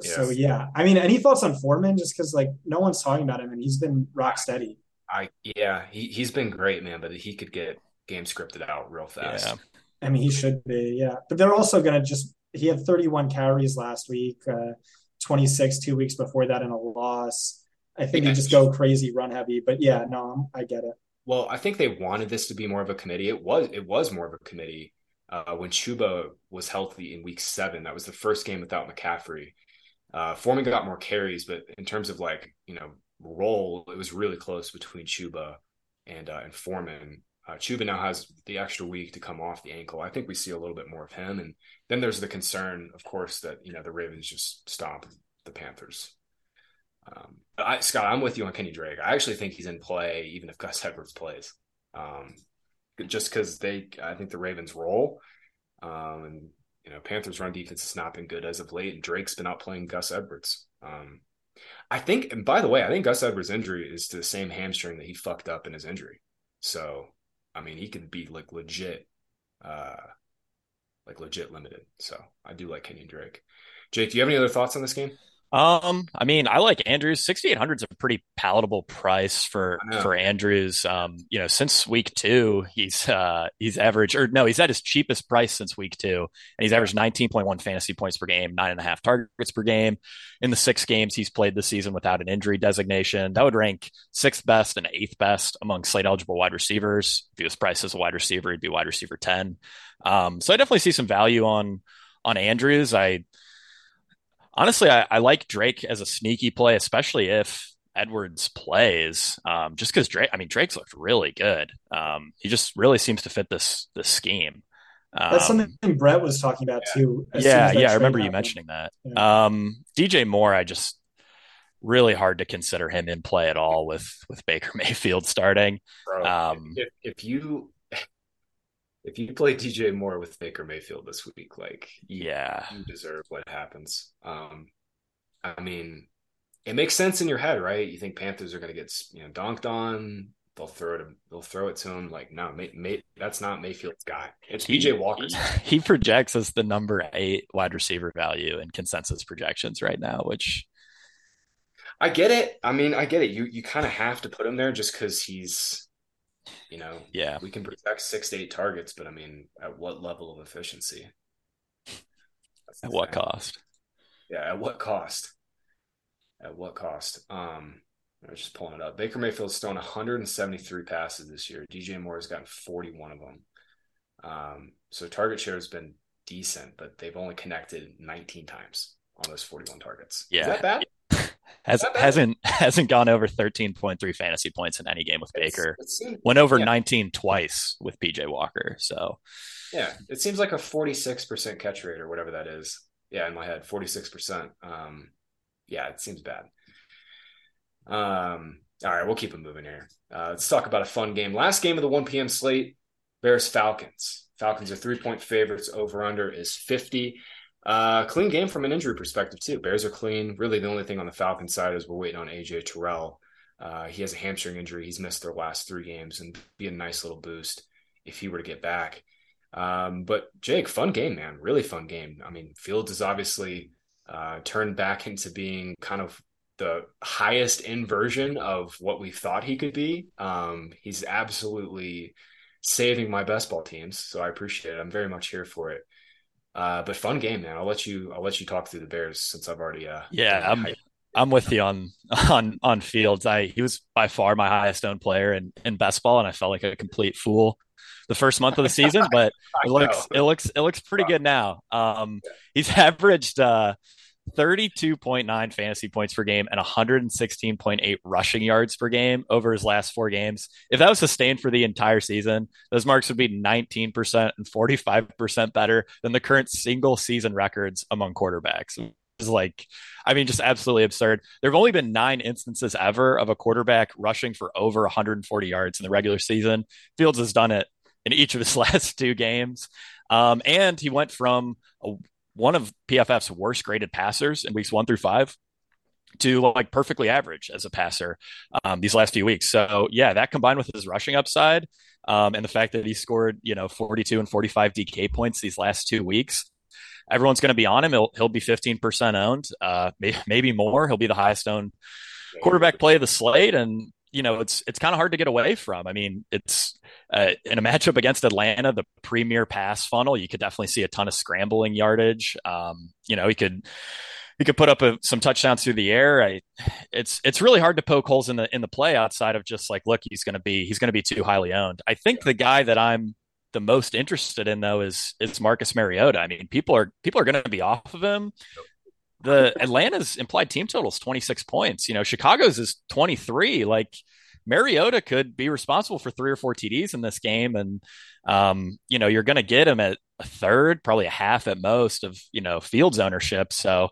Yeah. So yeah, I mean, any thoughts on Foreman? Just because like no one's talking about him and he's been rock steady. I yeah, he he's been great, man, but he could get game scripted out real fast. Yeah. I mean, he should be, yeah. But they're also gonna just he had 31 carries last week, uh, 26 two weeks before that in a loss. I think Yeah. they just go crazy run heavy. But yeah, no, I get it. Well, I think they wanted this to be more of a committee. It was it was more of a committee uh, when Chuba was healthy in week seven. That was the first game without McCaffrey. Uh, Foreman got more carries, but in terms of like you know role, it was really close between Chuba and uh, and Foreman. Uh, Chuba now has the extra week to come off the ankle. I think we see a little bit more of him, and then there's the concern, of course, that you know the Ravens just stomp the Panthers. Um, I, Scott, I'm with you on Kenny Drake. I actually think he's in play, even if Gus Edwards plays. Um, just because they, I think the Ravens roll, um, and you know Panthers run defense has not been good as of late, and Drake's been out playing Gus Edwards. Um, I think, and by the way, I think Gus Edwards' injury is to the same hamstring that he fucked up in his injury. So, I mean, he can be like legit, uh, like legit limited. So, I do like Kenny Drake. Jake, do you have any other thoughts on this game? Um, I mean, I like Andrews. 6,800 is a pretty palatable price for for Andrews. Um, you know, since week two, he's uh he's averaged or no, he's at his cheapest price since week two, and he's averaged 19.1 fantasy points per game, nine and a half targets per game. In the six games he's played this season without an injury designation, that would rank sixth best and eighth best among slate eligible wide receivers. If he was priced as a wide receiver, he'd be wide receiver 10. Um, so I definitely see some value on on Andrews. I honestly, I, I like Drake as a sneaky play, especially if Edwards plays. Um, just because Drake, I mean, Drake's looked really good. Um, he just really seems to fit this this scheme. Um, That's something Brett was talking about too. as soon yeah, as yeah, I trade remember you happened. mentioning that. Yeah. Um, DJ Moore, I just really hard to consider him in play at all with with Baker Mayfield starting. Bro, Um, if, if you if you play DJ Moore with Baker Mayfield this week, like you, Yeah, you deserve what happens. Um, I mean, it makes sense in your head, right? You think Panthers are going to get you know donked on. They'll throw it. They'll throw it to him. Like, no, May, May, that's not Mayfield's guy. It's PJ Walker's guy. he projects as the number eight wide receiver value in consensus projections right now, which I get it. I mean, I get it. You you kind of have to put him there just because he's, you know, yeah, we can protect six to eight targets, but I mean, at what level of efficiency? At what cost? Yeah, at what cost? At what cost? Um, I was just pulling it up. Baker Mayfield's thrown 173 passes this year. DJ Moore has gotten 41 of them. Um, so target share has been decent, but they've only connected 19 times on those 41 targets. Yeah. Is that bad? Has Not hasn't hasn't gone over 13.3 fantasy points in any game with Baker. It seems, Went over yeah. 19 twice with PJ Walker. So yeah, it seems like a 46% catch rate or whatever that is. Yeah, in my head, 46%. Um, yeah, it seems bad. Um, all right, we'll keep it moving here. Uh, let's talk about a fun game. Last game of the 1 p.m. slate Bears Falcons. Falcons are three point favorites. Over under is 50. Uh, clean game from an injury perspective, too. Bears are clean. Really, the only thing on the Falcons side is we're waiting on AJ Terrell. Uh, he has a hamstring injury. He's missed their last three games and be a nice little boost if he were to get back. Um, but Jake, fun game, man. Really fun game. I mean, Fields is obviously uh, turned back into being kind of the highest in version of what we thought he could be. Um, he's absolutely saving my best ball teams, so I appreciate it. I'm very much here for it. Uh, but fun game, man. I'll let you. I'll let you talk through the Bears since I've already. Uh, yeah, I'm. I'm with you on on on Fields. I he was by far my highest owned player in in best ball, and I felt like a complete fool the first month of the season. But it looks it looks it looks pretty good now. Um, he's averaged uh 32.9 fantasy points per game and 116.8 rushing yards per game over his last four games. If that was sustained for the entire season, those marks would be 19% and 45% better than the current single season records among quarterbacks. It's like, I mean, just absolutely absurd. There have only been nine instances ever of a quarterback rushing for over 140 yards in the regular season. Fields has done it in each of his last two games. Um, and he went from a one of PFF's worst graded passers in weeks one through five to like perfectly average as a passer um, these last few weeks. So yeah, that combined with his rushing upside um, and the fact that he scored you know 42 and 45 DK points these last two weeks, everyone's going to be on him. He'll he'll be 15% owned, uh, maybe, maybe more. He'll be the highest owned quarterback play of the slate, and you know it's it's kind of hard to get away from. I mean, it's uh, in a matchup against Atlanta, the premier pass funnel. You could definitely see a ton of scrambling yardage. Um, you know, he could he could put up a, some touchdowns through the air. I, it's it's really hard to poke holes in the in the play outside of just like, look, he's going to be he's going to be too highly owned. I think the guy that I'm the most interested in though is is Marcus Mariota. I mean, people are people are going to be off of him. The Atlanta's implied team total is 26 points. You know, Chicago's is 23. Like Mariota could be responsible for three or four TDs in this game, and um, you know, you're going to get him at a third, probably a half at most of you know Fields ownership. So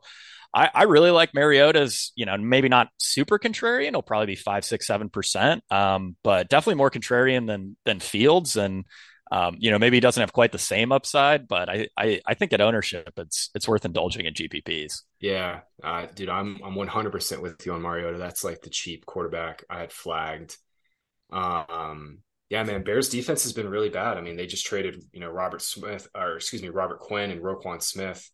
I, I really like Mariota's, you know, maybe not super contrarian. He'll probably be five, six, seven percent, um, but definitely more contrarian than than Fields. And um, you know, maybe he doesn't have quite the same upside, but I, I, I think at ownership, it's it's worth indulging in GPPs. Yeah, uh, dude, I'm I'm 100 percent with you on Mariota. That's like the cheap quarterback I had flagged. Um, yeah, man, Bears defense has been really bad. I mean, they just traded, you know, Robert Smith, or excuse me, Robert Quinn and Roquan Smith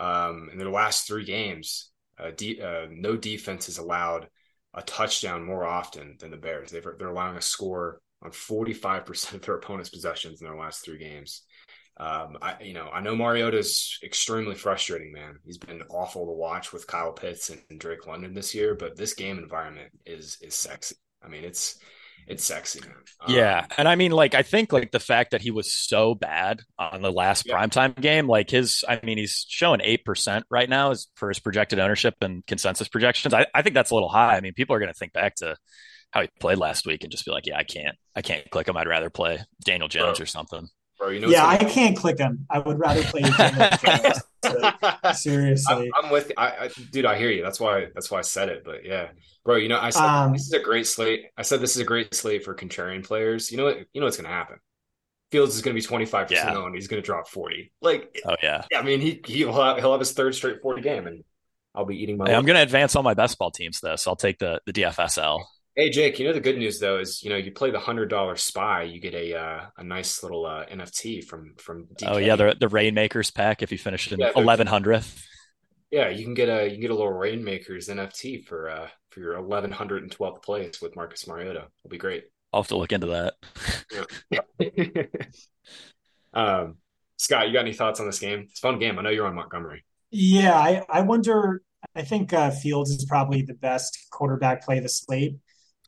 um, in their last three games, uh, de- uh, no defense has allowed a touchdown more often than the Bears. They've, they are allowing a score on 45% of their opponent's possessions in their last three games. Um, I, you know, I know Mariota's extremely frustrating, man. He's been awful to watch with Kyle Pitts and, and Drake London this year, but this game environment is is sexy. I mean, it's it's sexy. Um, yeah, and I mean, like, I think like the fact that he was so bad on the last yeah. primetime game, like his, I mean, he's showing eight percent right now is for his projected ownership and consensus projections. I, I think that's a little high. I mean, people are going to think back to how he played last week and just be like, yeah, I can't, I can't click him. I'd rather play Daniel Jones Bro. or something. Bro, you know yeah, I can't click him. I would rather play seriously. I'm, I'm with you. I, I, dude. I hear you. That's why. That's why I said it. But yeah, bro. You know, I said um, this is a great slate. I said this is a great slate for contrarian players. You know what? You know what's going to happen. Fields is going to be 25 yeah. percent owned. He's going to drop 40. Like, oh yeah. I mean, he he'll have, he'll have his third straight 40 game, and I'll be eating my. Hey, I'm going to advance all my best ball teams though, so I'll take the the DFSL. Hey Jake, you know the good news though is you know you play the hundred dollar spy, you get a uh, a nice little uh, NFT from from. DK. Oh yeah, the the Rainmakers pack if you finish in yeah, eleven hundredth. Yeah, you can get a you can get a little Rainmakers NFT for uh for your eleven hundred and twelfth place with Marcus Mariota. It'll be great. I'll have to look into that. um, Scott, you got any thoughts on this game? It's a fun game. I know you're on Montgomery. Yeah, I I wonder. I think uh, Fields is probably the best quarterback play of the slate.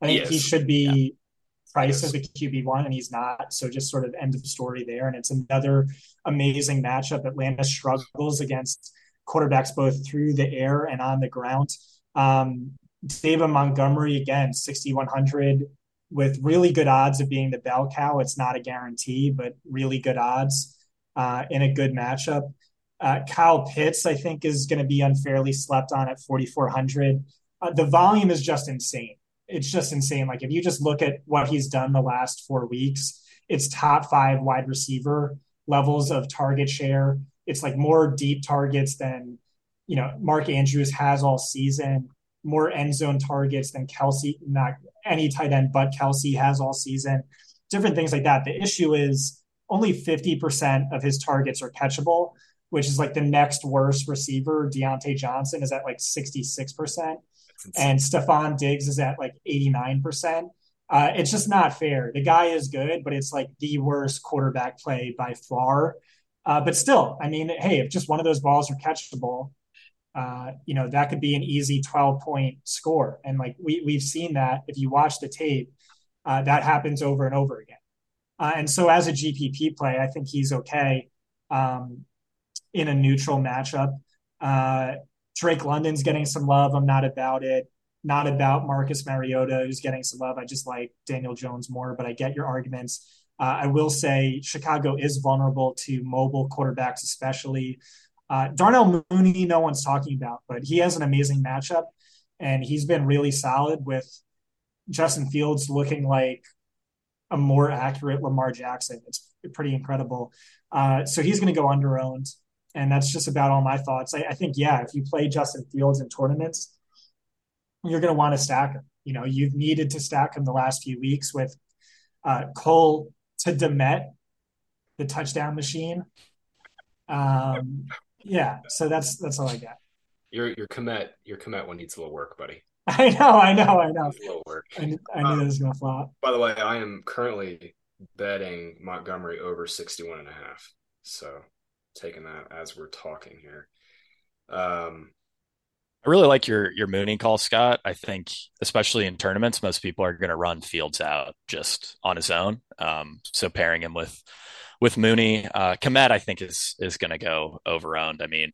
I think he, he should be yeah. priced as a QB one, and he's not. So just sort of end of the story there. And it's another amazing matchup. Atlanta struggles against quarterbacks both through the air and on the ground. Um, David Montgomery again, sixty one hundred with really good odds of being the bell cow. It's not a guarantee, but really good odds uh, in a good matchup. Uh, Kyle Pitts, I think, is going to be unfairly slept on at 4,400. Uh, the volume is just insane it's just insane. Like if you just look at what he's done the last four weeks, it's top five wide receiver levels of target share. It's like more deep targets than you know Mark Andrews has all season. More end zone targets than Kelce, not any tight end, but Kelce has all season. Different things like that. The issue is only 50% of his targets are catchable, which is like the next worst receiver. Diontae Johnson is at like 66% and Stefon Diggs is at like 89%. Uh, it's just not fair. The guy is good, but it's like the worst quarterback play by far. Uh, but still, I mean, hey, if just one of those balls are catchable, uh, you know, that could be an easy 12 point score. And like we, we've seen that if you watch the tape, uh, that happens over and over again. Uh, and so as a GPP play, I think he's okay um, in a neutral matchup. Drake London's getting some love. I'm not about it. Not about Marcus Mariota, who's getting some love. I just like Daniel Jones more, but I get your arguments. Uh, I will say Chicago is vulnerable to mobile quarterbacks, especially. Uh, Darnell Mooney, no one's talking about, but he has an amazing matchup, and he's been really solid with Justin Fields looking like a more accurate Lamar Jackson. It's pretty incredible. Uh, so he's going to go under owned. And that's just about all my thoughts. I, I, think, yeah, if you play Justin Fields in tournaments, you're going to want to stack him. You know, you've needed to stack him the last few weeks with uh, Cole Kmet, the touchdown machine. Um, yeah, so that's that's all I got. Your your commit your commit one needs a little work, buddy. I know, I know, I know. A little work. I, knew, I knew Um, was gonna flop. By the way, I am currently betting Montgomery over 61 and a half. So taking that as we're talking here. Um, I really like your your Mooney call, Scott. I think, especially in tournaments, most people are going to run Fields out just on his own. Um, so pairing him with with Mooney, uh, Kmet, I think is is going to go over owned. I mean,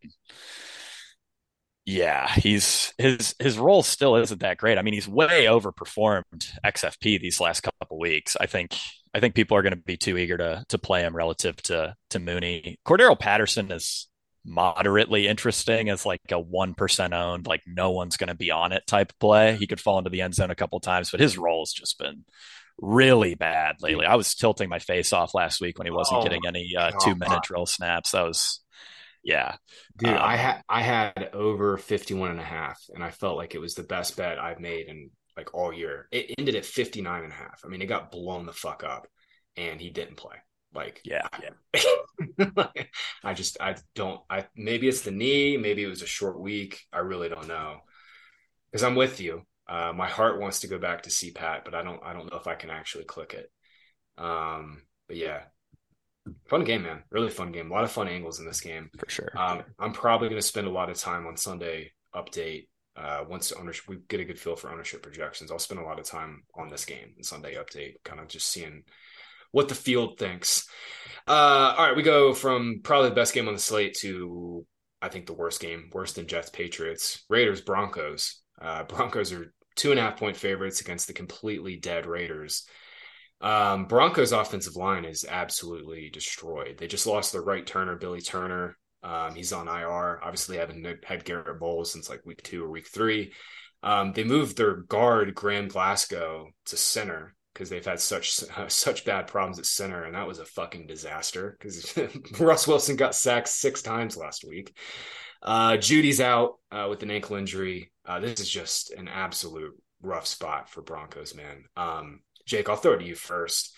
yeah, he's his his role still isn't that great. I mean, he's way overperformed XFP these last couple weeks. I think I think people are going to be too eager to to play him relative to to Mooney. Cordarrelle Patterson is moderately interesting as like a 1% owned, like no one's going to be on it type play. He could fall into the end zone a couple times, but his role has just been really bad lately. I was tilting my face off last week when he wasn't Oh getting any uh, two minute drill snaps. That was, yeah. dude, Um, I had I had over 51 and a half and I felt like it was the best bet I've made in like all year. It ended at 59 and a half. I mean, it got blown the fuck up and he didn't play. Like Yeah. I just I don't I maybe it's the knee, maybe it was a short week. I really don't know. Because I'm with you. Uh, my heart wants to go back to CPAT, but I don't I don't know if I can actually click it. Um, but yeah. Fun game, man. Really fun game. A lot of fun angles in this game. For sure. Um, I'm probably going to spend a lot of time on Sunday update. Uh, once ownership, we get a good feel for ownership projections. I'll spend a lot of time on this game and Sunday update, kind of just seeing what the field thinks. Uh, all right, we go from probably the best game on the slate to I think the worst game, worse than Jets Patriots, Raiders Broncos. Uh, Broncos are two and a half point favorites against the completely dead Raiders. Um, Broncos offensive line is absolutely destroyed. They just lost their right Turner, Billy Turner. Um, he's on IR. Obviously, haven't had Garett Bolles since like week two or week three. Um, they moved their guard Graham Glasgow to center because they've had such uh, such bad problems at center, and that was a fucking disaster. Because Russ Wilson got sacked six times last week. Uh, Jeudy's out uh, with an ankle injury. Uh, this is just an absolute rough spot for Broncos, man. Um, Jake, I'll throw it to you first.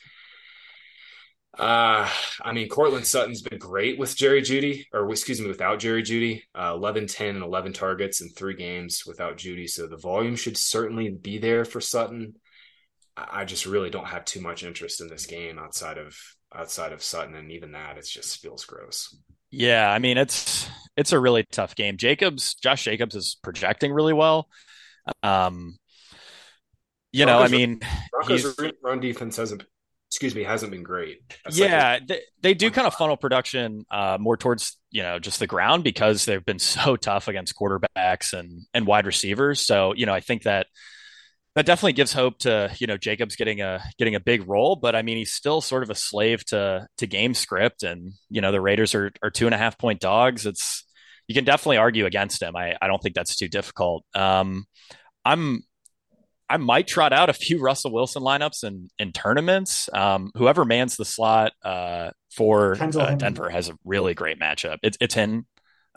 Uh, I mean, Courtland Sutton's been great with Jerry Jeudy, or excuse me, without Jerry Jeudy. Uh, 11, 10, and 11 targets in three games without Jeudy. So the volume should certainly be there for Sutton. I just really don't have too much interest in this game outside of outside of Sutton, and even that it just feels gross. Yeah, I mean it's it's a really tough game. Jacobs, Josh Jacobs is projecting really well. Um, you know, I mean, Broncos he's- run- run defense hasn't, excuse me, hasn't been great. That's like yeah, they, they do kind of funnel production uh, more towards you know just the ground because they've been so tough against quarterbacks and and wide receivers. So you know, I think that that definitely gives hope to you know Jacobs getting a getting a big role. But I mean, he's still sort of a slave to to game script, and you know the Raiders are are two and a half point dogs. It's you can definitely argue against him. I I don't think that's too difficult. Um, I'm I might trot out a few Russell Wilson lineups in in tournaments. Um, whoever mans the slot uh, for uh, Denver has a really great matchup. It's it's. Yeah.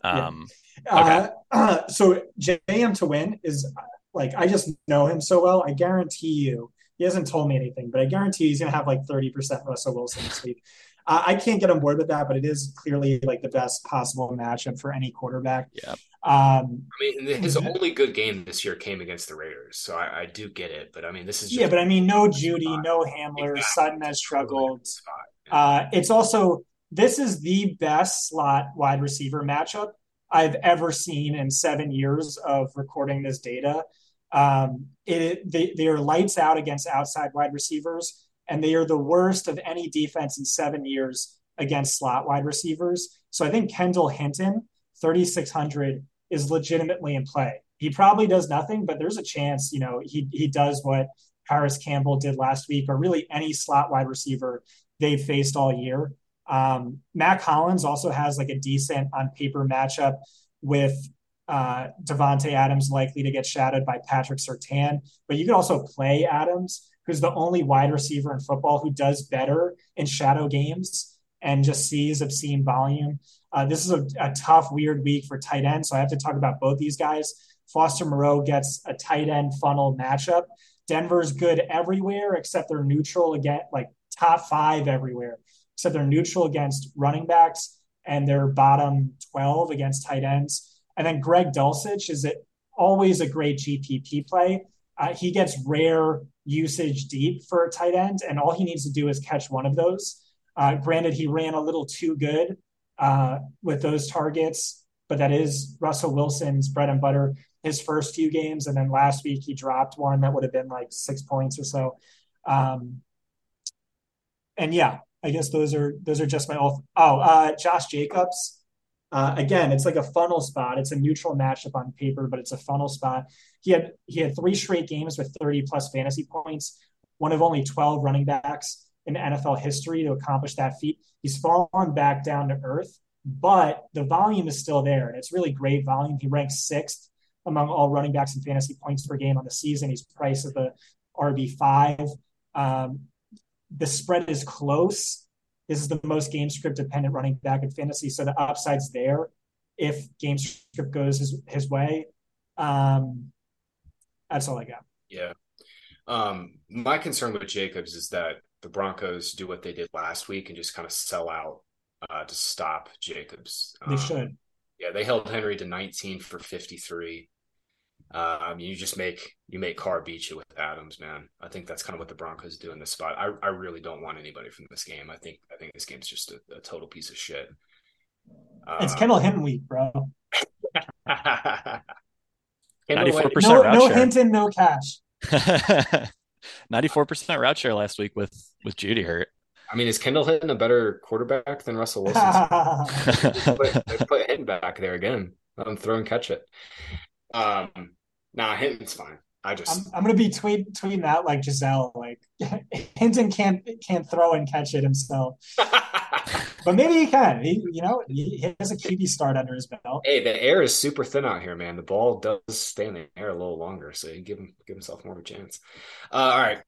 Um, Uh, uh, so JM Tohline is like I just know him so well. I guarantee you, he hasn't told me anything, but I guarantee he's going to have like 30% Russell Wilson this week. Uh, I can't get on board with that, but it is clearly like the best possible matchup for any quarterback. Yeah. Um, I mean, his only good game this year came against the Raiders, so I, I do get it. But I mean, this is just yeah, but I mean, no Jeudy, no Hamler. Exactly. Sutton has struggled. spot. Uh, it's also this is the best slot wide receiver matchup I've ever seen in seven years of recording this data. Um, it they, they are lights out against outside wide receivers, and they are the worst of any defense in seven years against slot wide receivers. So I think Kendall Hinton, 3,600, is legitimately in play. He probably does nothing, but there's a chance, you know, he he does what Parris Campbell did last week, or really any slot wide receiver they've faced all year. Um, Mack Hollins also has like a decent on paper matchup with uh, Davante Adams likely to get shadowed by Patrick Surtain, but you could also play Adams, who's the only wide receiver in football who does better in shadow games and just sees obscene volume. Uh, this is a, a tough, weird week for tight end, so I have to talk about both these guys. Foster Moreau gets a tight end funnel matchup. Denver's good everywhere except they're neutral again, like top five everywhere, except they're neutral against running backs and they're bottom 12 against tight ends. And then Greg Dulcich is it always a great GPP play. Uh, he gets rare usage deep for a tight end, and all he needs to do is catch one of those. Uh, granted, he ran a little too good uh, with those targets, but that is Russell Wilson's bread and butter his first few games, and then last week he dropped one that would have been like six points or so. Um, and yeah, I guess those are those are just my oh uh, Josh Jacobs. Uh, again, it's like a funnel spot. It's a neutral matchup on paper, but it's a funnel spot. He had he had three straight games with 30 plus fantasy points, one of only 12 running backs in NFL history to accomplish that feat. He's fallen back down to earth, but the volume is still there, and it's really great volume. He ranks sixth among all running backs in fantasy points per game on the season. He's priced as the RB five. Um, the spread is close. This is the most game script dependent running back in fantasy, so the upside's there if game script goes his his way. Um, that's all I got. Yeah. Um, my concern with Jacobs is that the Broncos do what they did last week and just kind of sell out uh, to stop Jacobs. They um, should. Yeah, they held Henry to 19 for 53. Uh, I mean, you just make you make Carr beat you with Adams, man. I think that's kind of what the Broncos do in this spot. I, I really don't want anybody from this game. I think I think this game's just a, a total piece of shit. It's uh, Kendall Hinton week, bro. Ninety-four percent no, route no share. Hinton, no cash. Ninety-four percent route share last week with with Jeudy hurt. I mean, is Kendall Hinton a better quarterback than Russell Wilson? put, put Hinton back there again. Let him throw and catch it. Um, nah, Hinton's fine. I just I'm, I'm gonna be tweet, tweeting out like Giselle, like Hinton can't can't throw and catch it himself, but maybe he can. He you know he has a QB start under his belt. Hey, the air is super thin out here, man. The ball does stay in the air a little longer, so you give him give himself more of a chance. Uh, all right,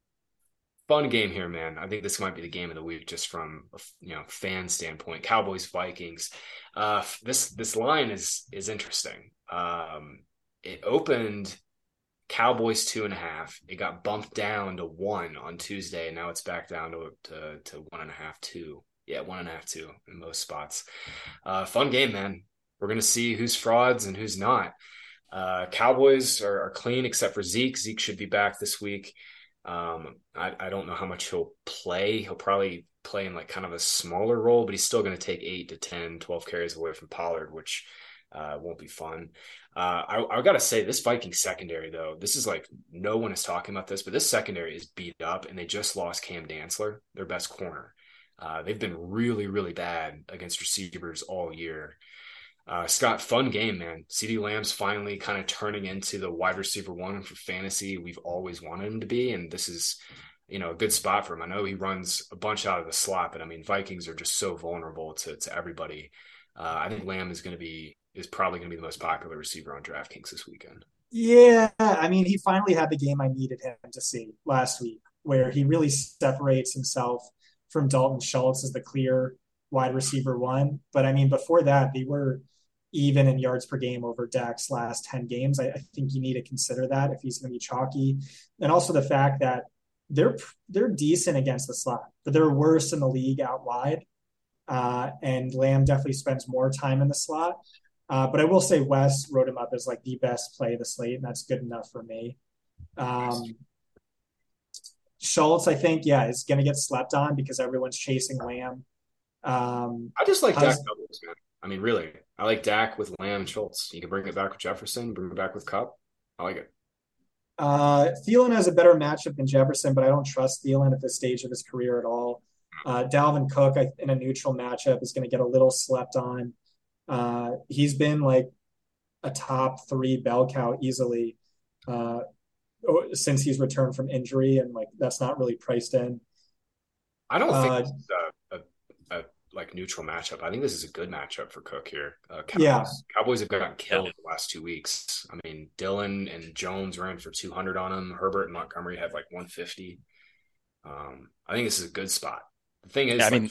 fun game here, man. I think this might be the game of the week, just from a you know fan standpoint. Cowboys Vikings. Uh, this this line is is interesting. Um, it opened Cowboys two and a half. It got bumped down to one on Tuesday, and now it's back down to to, to one and a half, two. Yeah, one and a half, two in most spots. Uh, fun game, man. We're gonna see who's frauds and who's not. Uh, Cowboys are, are, clean except for Zeke. Zeke should be back this week. Um, I, I don't know how much he'll play. He'll probably play in like kind of a smaller role, but he's still going to take eight to 10, 12 carries away from Pollard, which uh, won't be fun. Uh, I, I got to say, this Viking secondary, though, this is like no one is talking about this, but this secondary is beat up, and they just lost Cam Dantzler, their best corner. Uh, they've been really, really bad against receivers all year. Uh, Scott, fun game, man. CeeDee Lamb's finally kind of turning into the wide receiver one for fantasy we've always wanted him to be, and this is, you know, a good spot for him. I know he runs a bunch out of the slot, but I mean, Vikings are just so vulnerable to to everybody. Uh, I think Lamb is going to be is probably going to be the most popular receiver on DraftKings this weekend. Yeah, I mean, he finally had the game I needed him to see last week, where he really separates himself from Dalton Schultz as the clear wide receiver one. But I mean, before that, they were even in yards per game over Dak's last 10 games. I, I think you need to consider that if he's going to be chalky. And also the fact that they're they're decent against the slot, but they're worse in the league out wide. Uh, and Lamb definitely spends more time in the slot. Uh, but I will say Wes wrote him up as like the best play of the slate, and that's good enough for me. Um, Schultz, I think, yeah, is going to get slept on because everyone's chasing Lamb. Um, I just like Dak doubles, man. I mean, really, I like Dak with Lamb and Schultz. You can bring it back with Jefferson, bring it back with Kupp. I like it. Uh, Thielen has a better matchup than Jefferson, but I don't trust Thielen at this stage of his career at all. Uh, Dalvin Cook I, in a neutral matchup is going to get a little slept on. Uh, he's been like a top three bell cow easily uh, since he's returned from injury, and like that's not really priced in. I don't think uh, this is a, a, a, like neutral matchup. I think this is a good matchup for Cook here. Uh, Cowboys, yeah, Cowboys have gotten killed the last two weeks. I mean, Dillon and Jones ran for two hundred on him. Herbert and Montgomery had like one fifty. Um, I think this is a good spot. The thing is, yeah, I mean,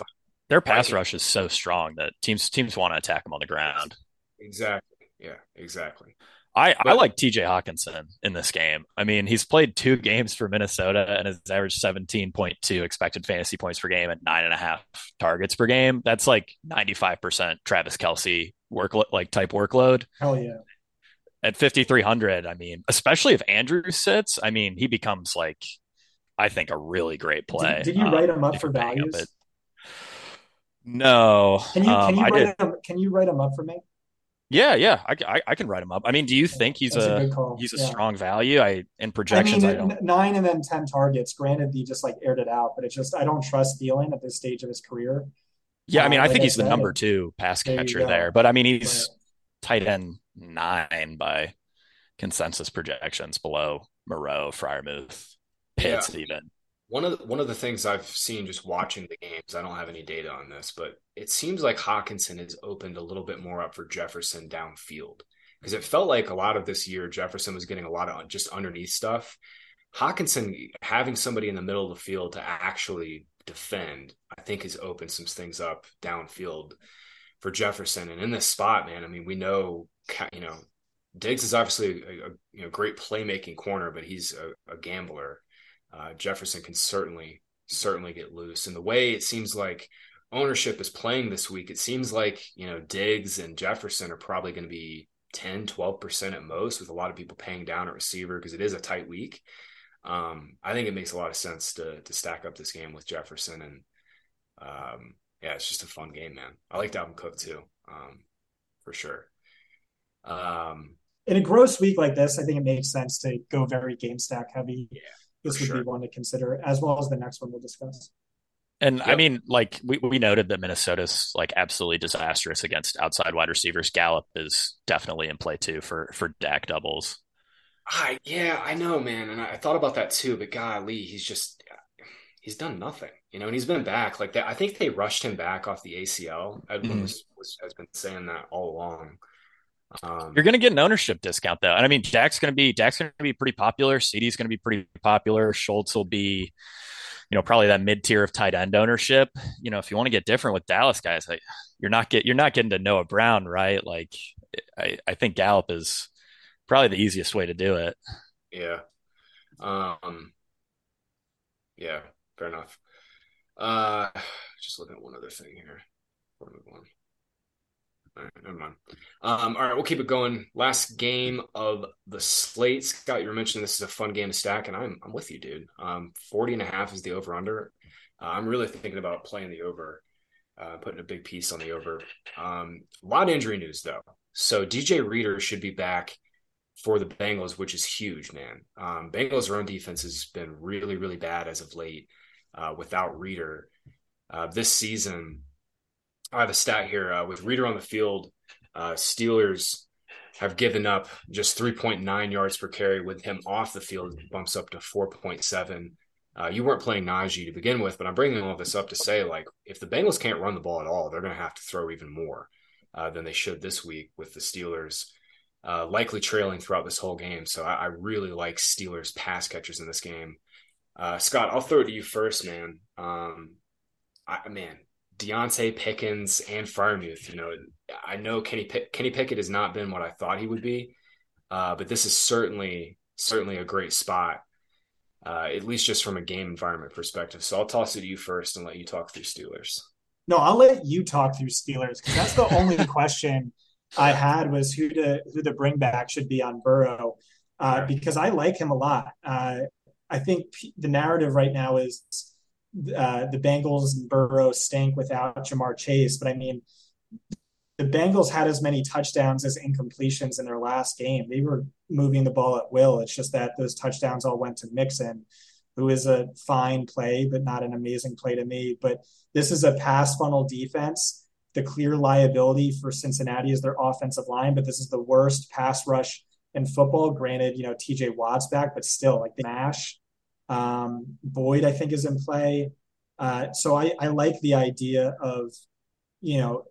their pass rush is so strong that teams teams want to attack them on the ground. Exactly. Yeah, exactly. I, I like TJ Hockenson in this game. I mean, he's played two games for Minnesota and has averaged 17.2 expected fantasy points per game and nine and a half targets per game. That's like 95% Travis Kelce work like type workload. Hell yeah. At 5,300, I mean, especially if Andrew sits, I mean, he becomes like, I think, a really great play. Did, did you um, write him up for values? Up no. Can you, can, um, you write him, can you write him up for me? Yeah, yeah, I, I, I, can write him up. I mean, do you think he's a, a he's a yeah. strong value? I in projections, I, mean, I nine and then ten targets. Granted, he just like aired it out, but it's just I don't trust Thielen at this stage of his career. Yeah, I mean, uh, I think he's the number two pass catcher there, there, but I mean, he's right. tight end nine by consensus projections below Moreau, Freiermuth, Pitts, yeah. even. One of the, one of the things I've seen just watching the games, I don't have any data on this, but it seems like Hockenson has opened a little bit more up for Jefferson downfield because it felt like a lot of this year Jefferson was getting a lot of just underneath stuff. Hockenson having somebody in the middle of the field to actually defend, I think has opened some things up downfield for Jefferson. And in this spot, man, I mean, we know you know Diggs is obviously a, a you know great playmaking corner, but he's a, a gambler uh, Jefferson can certainly certainly get loose. And the way it seems like ownership is playing this week, it seems like you know Diggs and Jefferson are probably going to be 10, 12% at most, with a lot of people paying down at receiver because it is a tight week. Um, I think it makes a lot of sense to to stack up this game with Jefferson and um, yeah, it's just a fun game, man. I like Dalvin Cook too, um, for sure. Um, in a gross week like this, I think it makes sense to go very game stack heavy. Yeah this would sure. be one to consider, as well as the next one we'll discuss. And yep. I mean, like we, we noted that Minnesota's like absolutely disastrous against outside wide receivers. Gallup is definitely in play too for for Dak doubles. I yeah, I know, man, and I thought about that too. But golly, he's just he's done nothing, you know, and he's been back like that. I think they rushed him back off the ACL. Edwin mm-hmm. was, was, has been saying that all along. Um, You're going to get an ownership discount though, and I mean Dak's going to be Dak's going to be pretty popular. CeeDee's going to be pretty popular. Schultz will be, you know, probably that mid tier of tight end ownership. You know, if you want to get different with Dallas guys, like, you're not get you're not getting to Noah Brown, right? Like, I I think Gallup is probably the easiest way to do it. Yeah. Um. Yeah. Fair enough. Uh, just looking at one other thing here. Never mind. Um, all right, we'll keep it going. Last game of the slate. Scott, you were mentioning this is a fun game to stack, and I'm I'm with you, dude. Um, 40 and a half is the over under. Uh, I'm really thinking about playing the over, uh, putting a big piece on the over. Um, a lot of injury news though. So DJ Reader should be back for the Bengals, which is huge, man. Um, Bengals' run defense has been really, really bad as of late uh, without Reader. Uh, this season, I have a stat here uh, with Reader on the field. Uh, Steelers have given up just 3.9 yards per carry with him off the field, bumps up to 4.7. Uh, you weren't playing Najee to begin with, but I'm bringing all this up to say, like, if the Bengals can't run the ball at all, they're going to have to throw even more uh, than they should this week with the Steelers uh, likely trailing throughout this whole game. So I, I, really like Steelers pass catchers in this game. Uh, Scott, I'll throw it to you first, man. Um, I, man, Diontae Pickens and Freiermuth. You know, I know Kenny Pick- Kenny Pickett has not been what I thought he would be, uh, but this is certainly certainly a great spot, uh, at least just from a game environment perspective. So I'll toss it to you first and let you talk through Steelers. No, I'll let you talk through Steelers because that's the only question I had was who to who the bring back should be on Burrow uh, because I like him a lot. Uh, I think the narrative right now is uh, the Bengals and Burrow stink without Ja'Marr Chase, but I mean, the Bengals had as many touchdowns as incompletions in their last game. They were moving the ball at will. It's just that those touchdowns all went to Mixon, who is a fine play, but not an amazing play to me. But this is a pass funnel defense. The clear liability for Cincinnati is their offensive line, but this is the worst pass rush in football. Granted, you know, TJ Watt's back, but still, like the mash um, Boyd, I think, is in play. Uh, so I, I like the idea of, you know,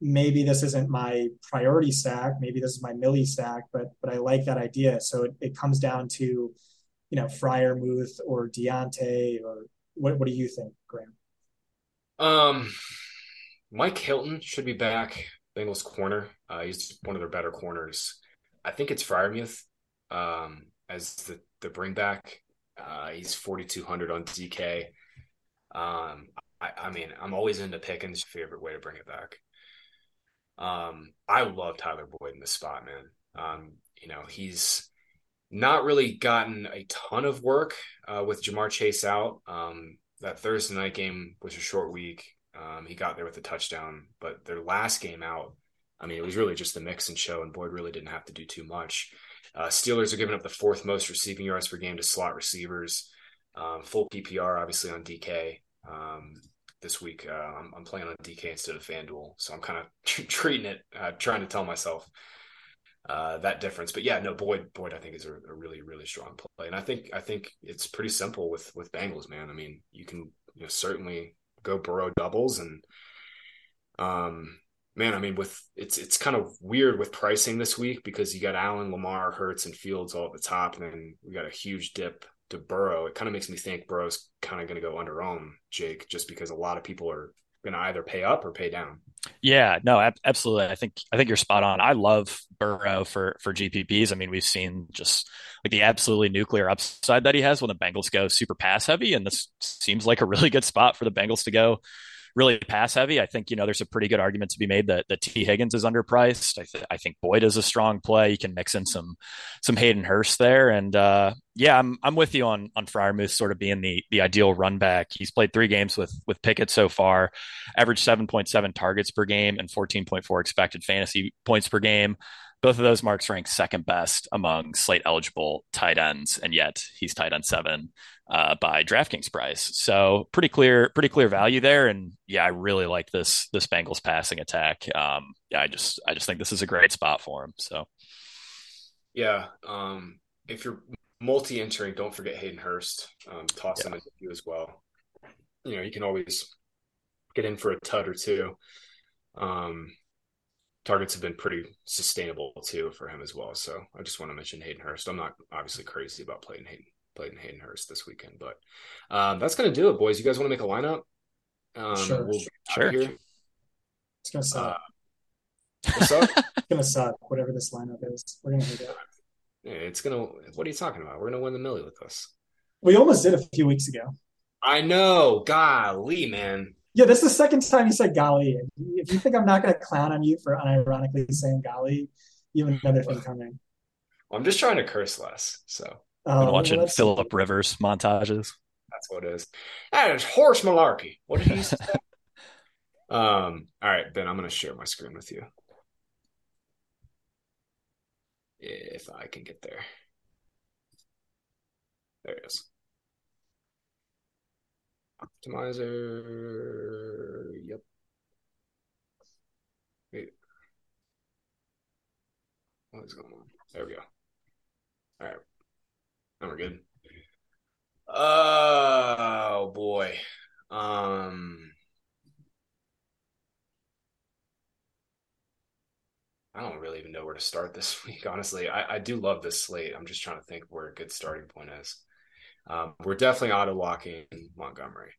maybe this isn't my priority stack, maybe this is my milli stack, but but I like that idea. So it, it comes down to, you know, Freiermuth or Diontae or what what do you think, Graham? Um Mike Hilton should be back, Bengals corner. Uh, he's one of their better corners. I think it's Freiermuth um, as the the bring back. Uh, he's 4,200 on DK. Um, I, I, mean, I'm always into Pickens' favorite way to bring it back. Um, I love Tyler Boyd in this spot, man. Um, you know, he's not really gotten a ton of work uh, with Ja'Marr Chase out. Um, that Thursday night game was a short week. Um, he got there with a touchdown, but their last game out, I mean, it was really just the Mixon show, and Boyd really didn't have to do too much. Uh, Steelers are giving up the fourth most receiving yards per game to slot receivers. Um, full PPR, obviously, on DK. Um, this week, uh, I'm, I'm, playing on DK instead of FanDuel, so I'm kind of treating it, uh, trying to tell myself uh, that difference. But yeah, no, Boyd, Boyd, I think is a, a, really, really strong play, and I think I think it's pretty simple with with Bengals, man. I mean, you can you know, certainly go Burrow doubles, and um, man, I mean, with it's it's kind of weird with pricing this week because you got Allen, Lamar, Hurts, and Fields all at the top, and then we got a huge dip to Burrow. It kind of makes me think Burrow's kind of going to go under own Jake, just because a lot of people are going to either pay up or pay down. Yeah, no, absolutely. I think I think you're spot on. I love Burrow for for GPPs. I mean, we've seen just like the absolutely nuclear upside that he has when the Bengals go super pass heavy, and this seems like a really good spot for the Bengals to go really pass heavy. I think, you know, there's a pretty good argument to be made that, that Tee Higgins is underpriced. I, th- I think Boyd is a strong play. You can mix in some, some Hayden Hurst there. And, uh, yeah, I'm, I'm with you on, on Freiermuth sort of being the, the ideal run back. He's played three games with, with Pickett so far, averaged 7.7 targets per game and 14.4 expected fantasy points per game. Both of those marks rank second best among slate eligible tight ends, and yet he's tight end seven uh, by DraftKings price. So pretty clear, pretty clear value there. And yeah, I really like this this Bengals passing attack. Um, yeah, I just I just think this is a great spot for him. So yeah, um, if you're multi-entering, don't forget Hayden Hurst. Um, toss yeah. him into you as well. You know, you can always get in for a tut or two. Um, targets have been pretty sustainable too for him as well. So I just want to mention Hayden Hurst. I'm not obviously crazy about playing Hayden played in Hayden Hurst this weekend. But um, that's going to do it, boys. You guys want to make a lineup? Um, sure. We'll sure. Here. It's going to suck. Uh, what's up? it's going to suck, whatever this lineup is. We're going to hit it. Yeah, it's going to. What are you talking about? We're going to win the millie with us. We almost did a few weeks ago. I know. Golly, man. Yeah, this is the second time you said golly. If you think I'm not going to clown on you for unironically saying golly, you have another thing coming. Well, I'm just trying to curse less. So Oh, Been watching well, Philip Rivers montages. That's what it is. That is horse malarkey. What did he say? um. All right, Ben. I'm going to share my screen with you, if I can get there. There it is. Optimizer. Yep. Wait. What is going on? There we go. All right. Oh, we're good. Oh boy. Um I don't really even know where to start this week, honestly. I, I do love this slate. I'm just trying to think where a good starting point is. Um, we're definitely auto locking Montgomery.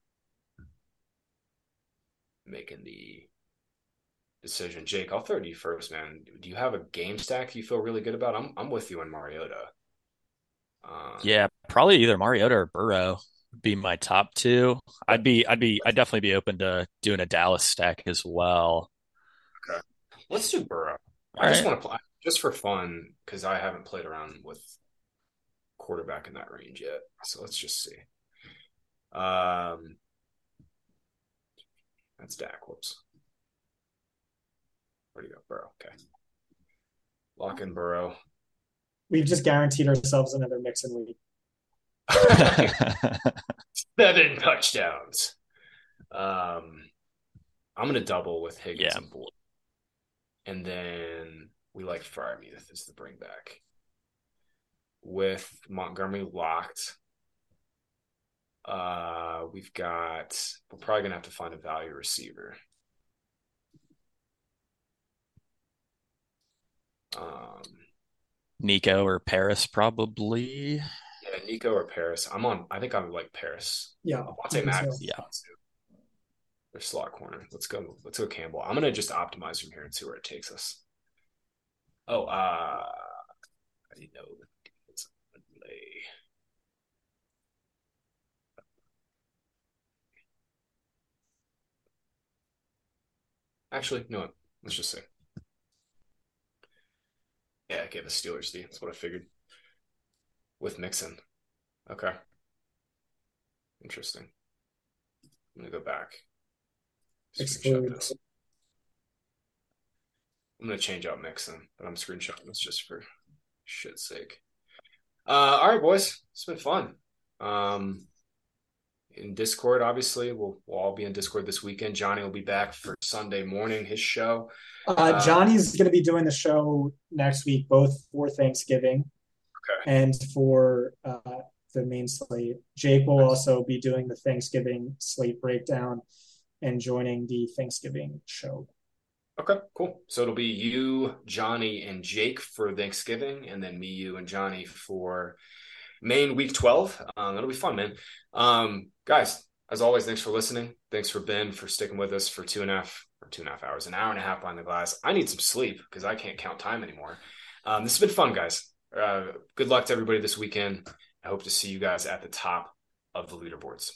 Making the decision. Jake, I'll throw to you first, man. Do you have a game stack you feel really good about? I'm I'm with you on Mariota. Um, yeah, probably either Mariota or Burrow be my top two. I'd be, I'd be, I'd definitely be open to doing a Dallas stack as well. Okay, let's do Burrow. All I just want to play just for fun because I haven't played around with quarterback in that range yet. So let's just see. Um, that's Dak. Whoops. Where do you go, Burrow? Okay. Lock in Burrow we've just guaranteed ourselves another Mixon week. Seven touchdowns. Um, I'm gonna double with Higgins yeah. and Boyd, and then we like Freiermuth as the bring back. With Montgomery locked, uh, we've got. We're probably gonna have to find a value receiver. Um, Nico or Parris probably. Yeah, Nico or Parris. I'm on. I think I'm like Parris. Yeah, I'll Max. Yeah, their slot corner. Let's go. Let's go Campbell. I'm gonna just optimize from here and see where it takes us. Oh, uh, I didn't know it's delay. Actually, no. Let's just say. Yeah, I gave a Steelers D. That's what I figured. With Mixon. Okay. Interesting. I'm gonna go back. I'm gonna change out Mixon, but I'm screenshotting this just for shit's sake. Uh, all right, boys, it's been fun. Um, in Discord, obviously, we'll we'll all be in Discord this weekend. Johnny will be back for Sunday morning, his show. Uh, uh Johnny's going to be doing the show next week, both for Thanksgiving okay. and for uh, the main slate. Jake will nice. also be doing the Thanksgiving slate breakdown and joining the Thanksgiving show. Okay, cool. So it'll be you, Johnny, and Jake for Thanksgiving, and then me, you, and Johnny for main week 12. Um, that'll be fun, man. Um, guys, as always, thanks for listening. Thanks for Ben for sticking with us for two and a half or two and a half hours, an hour and a half behind the glass. I need some sleep because I can't count time anymore. Um, this has been fun, guys. Uh, good luck to everybody this weekend. I hope to see you guys at the top of the leaderboards.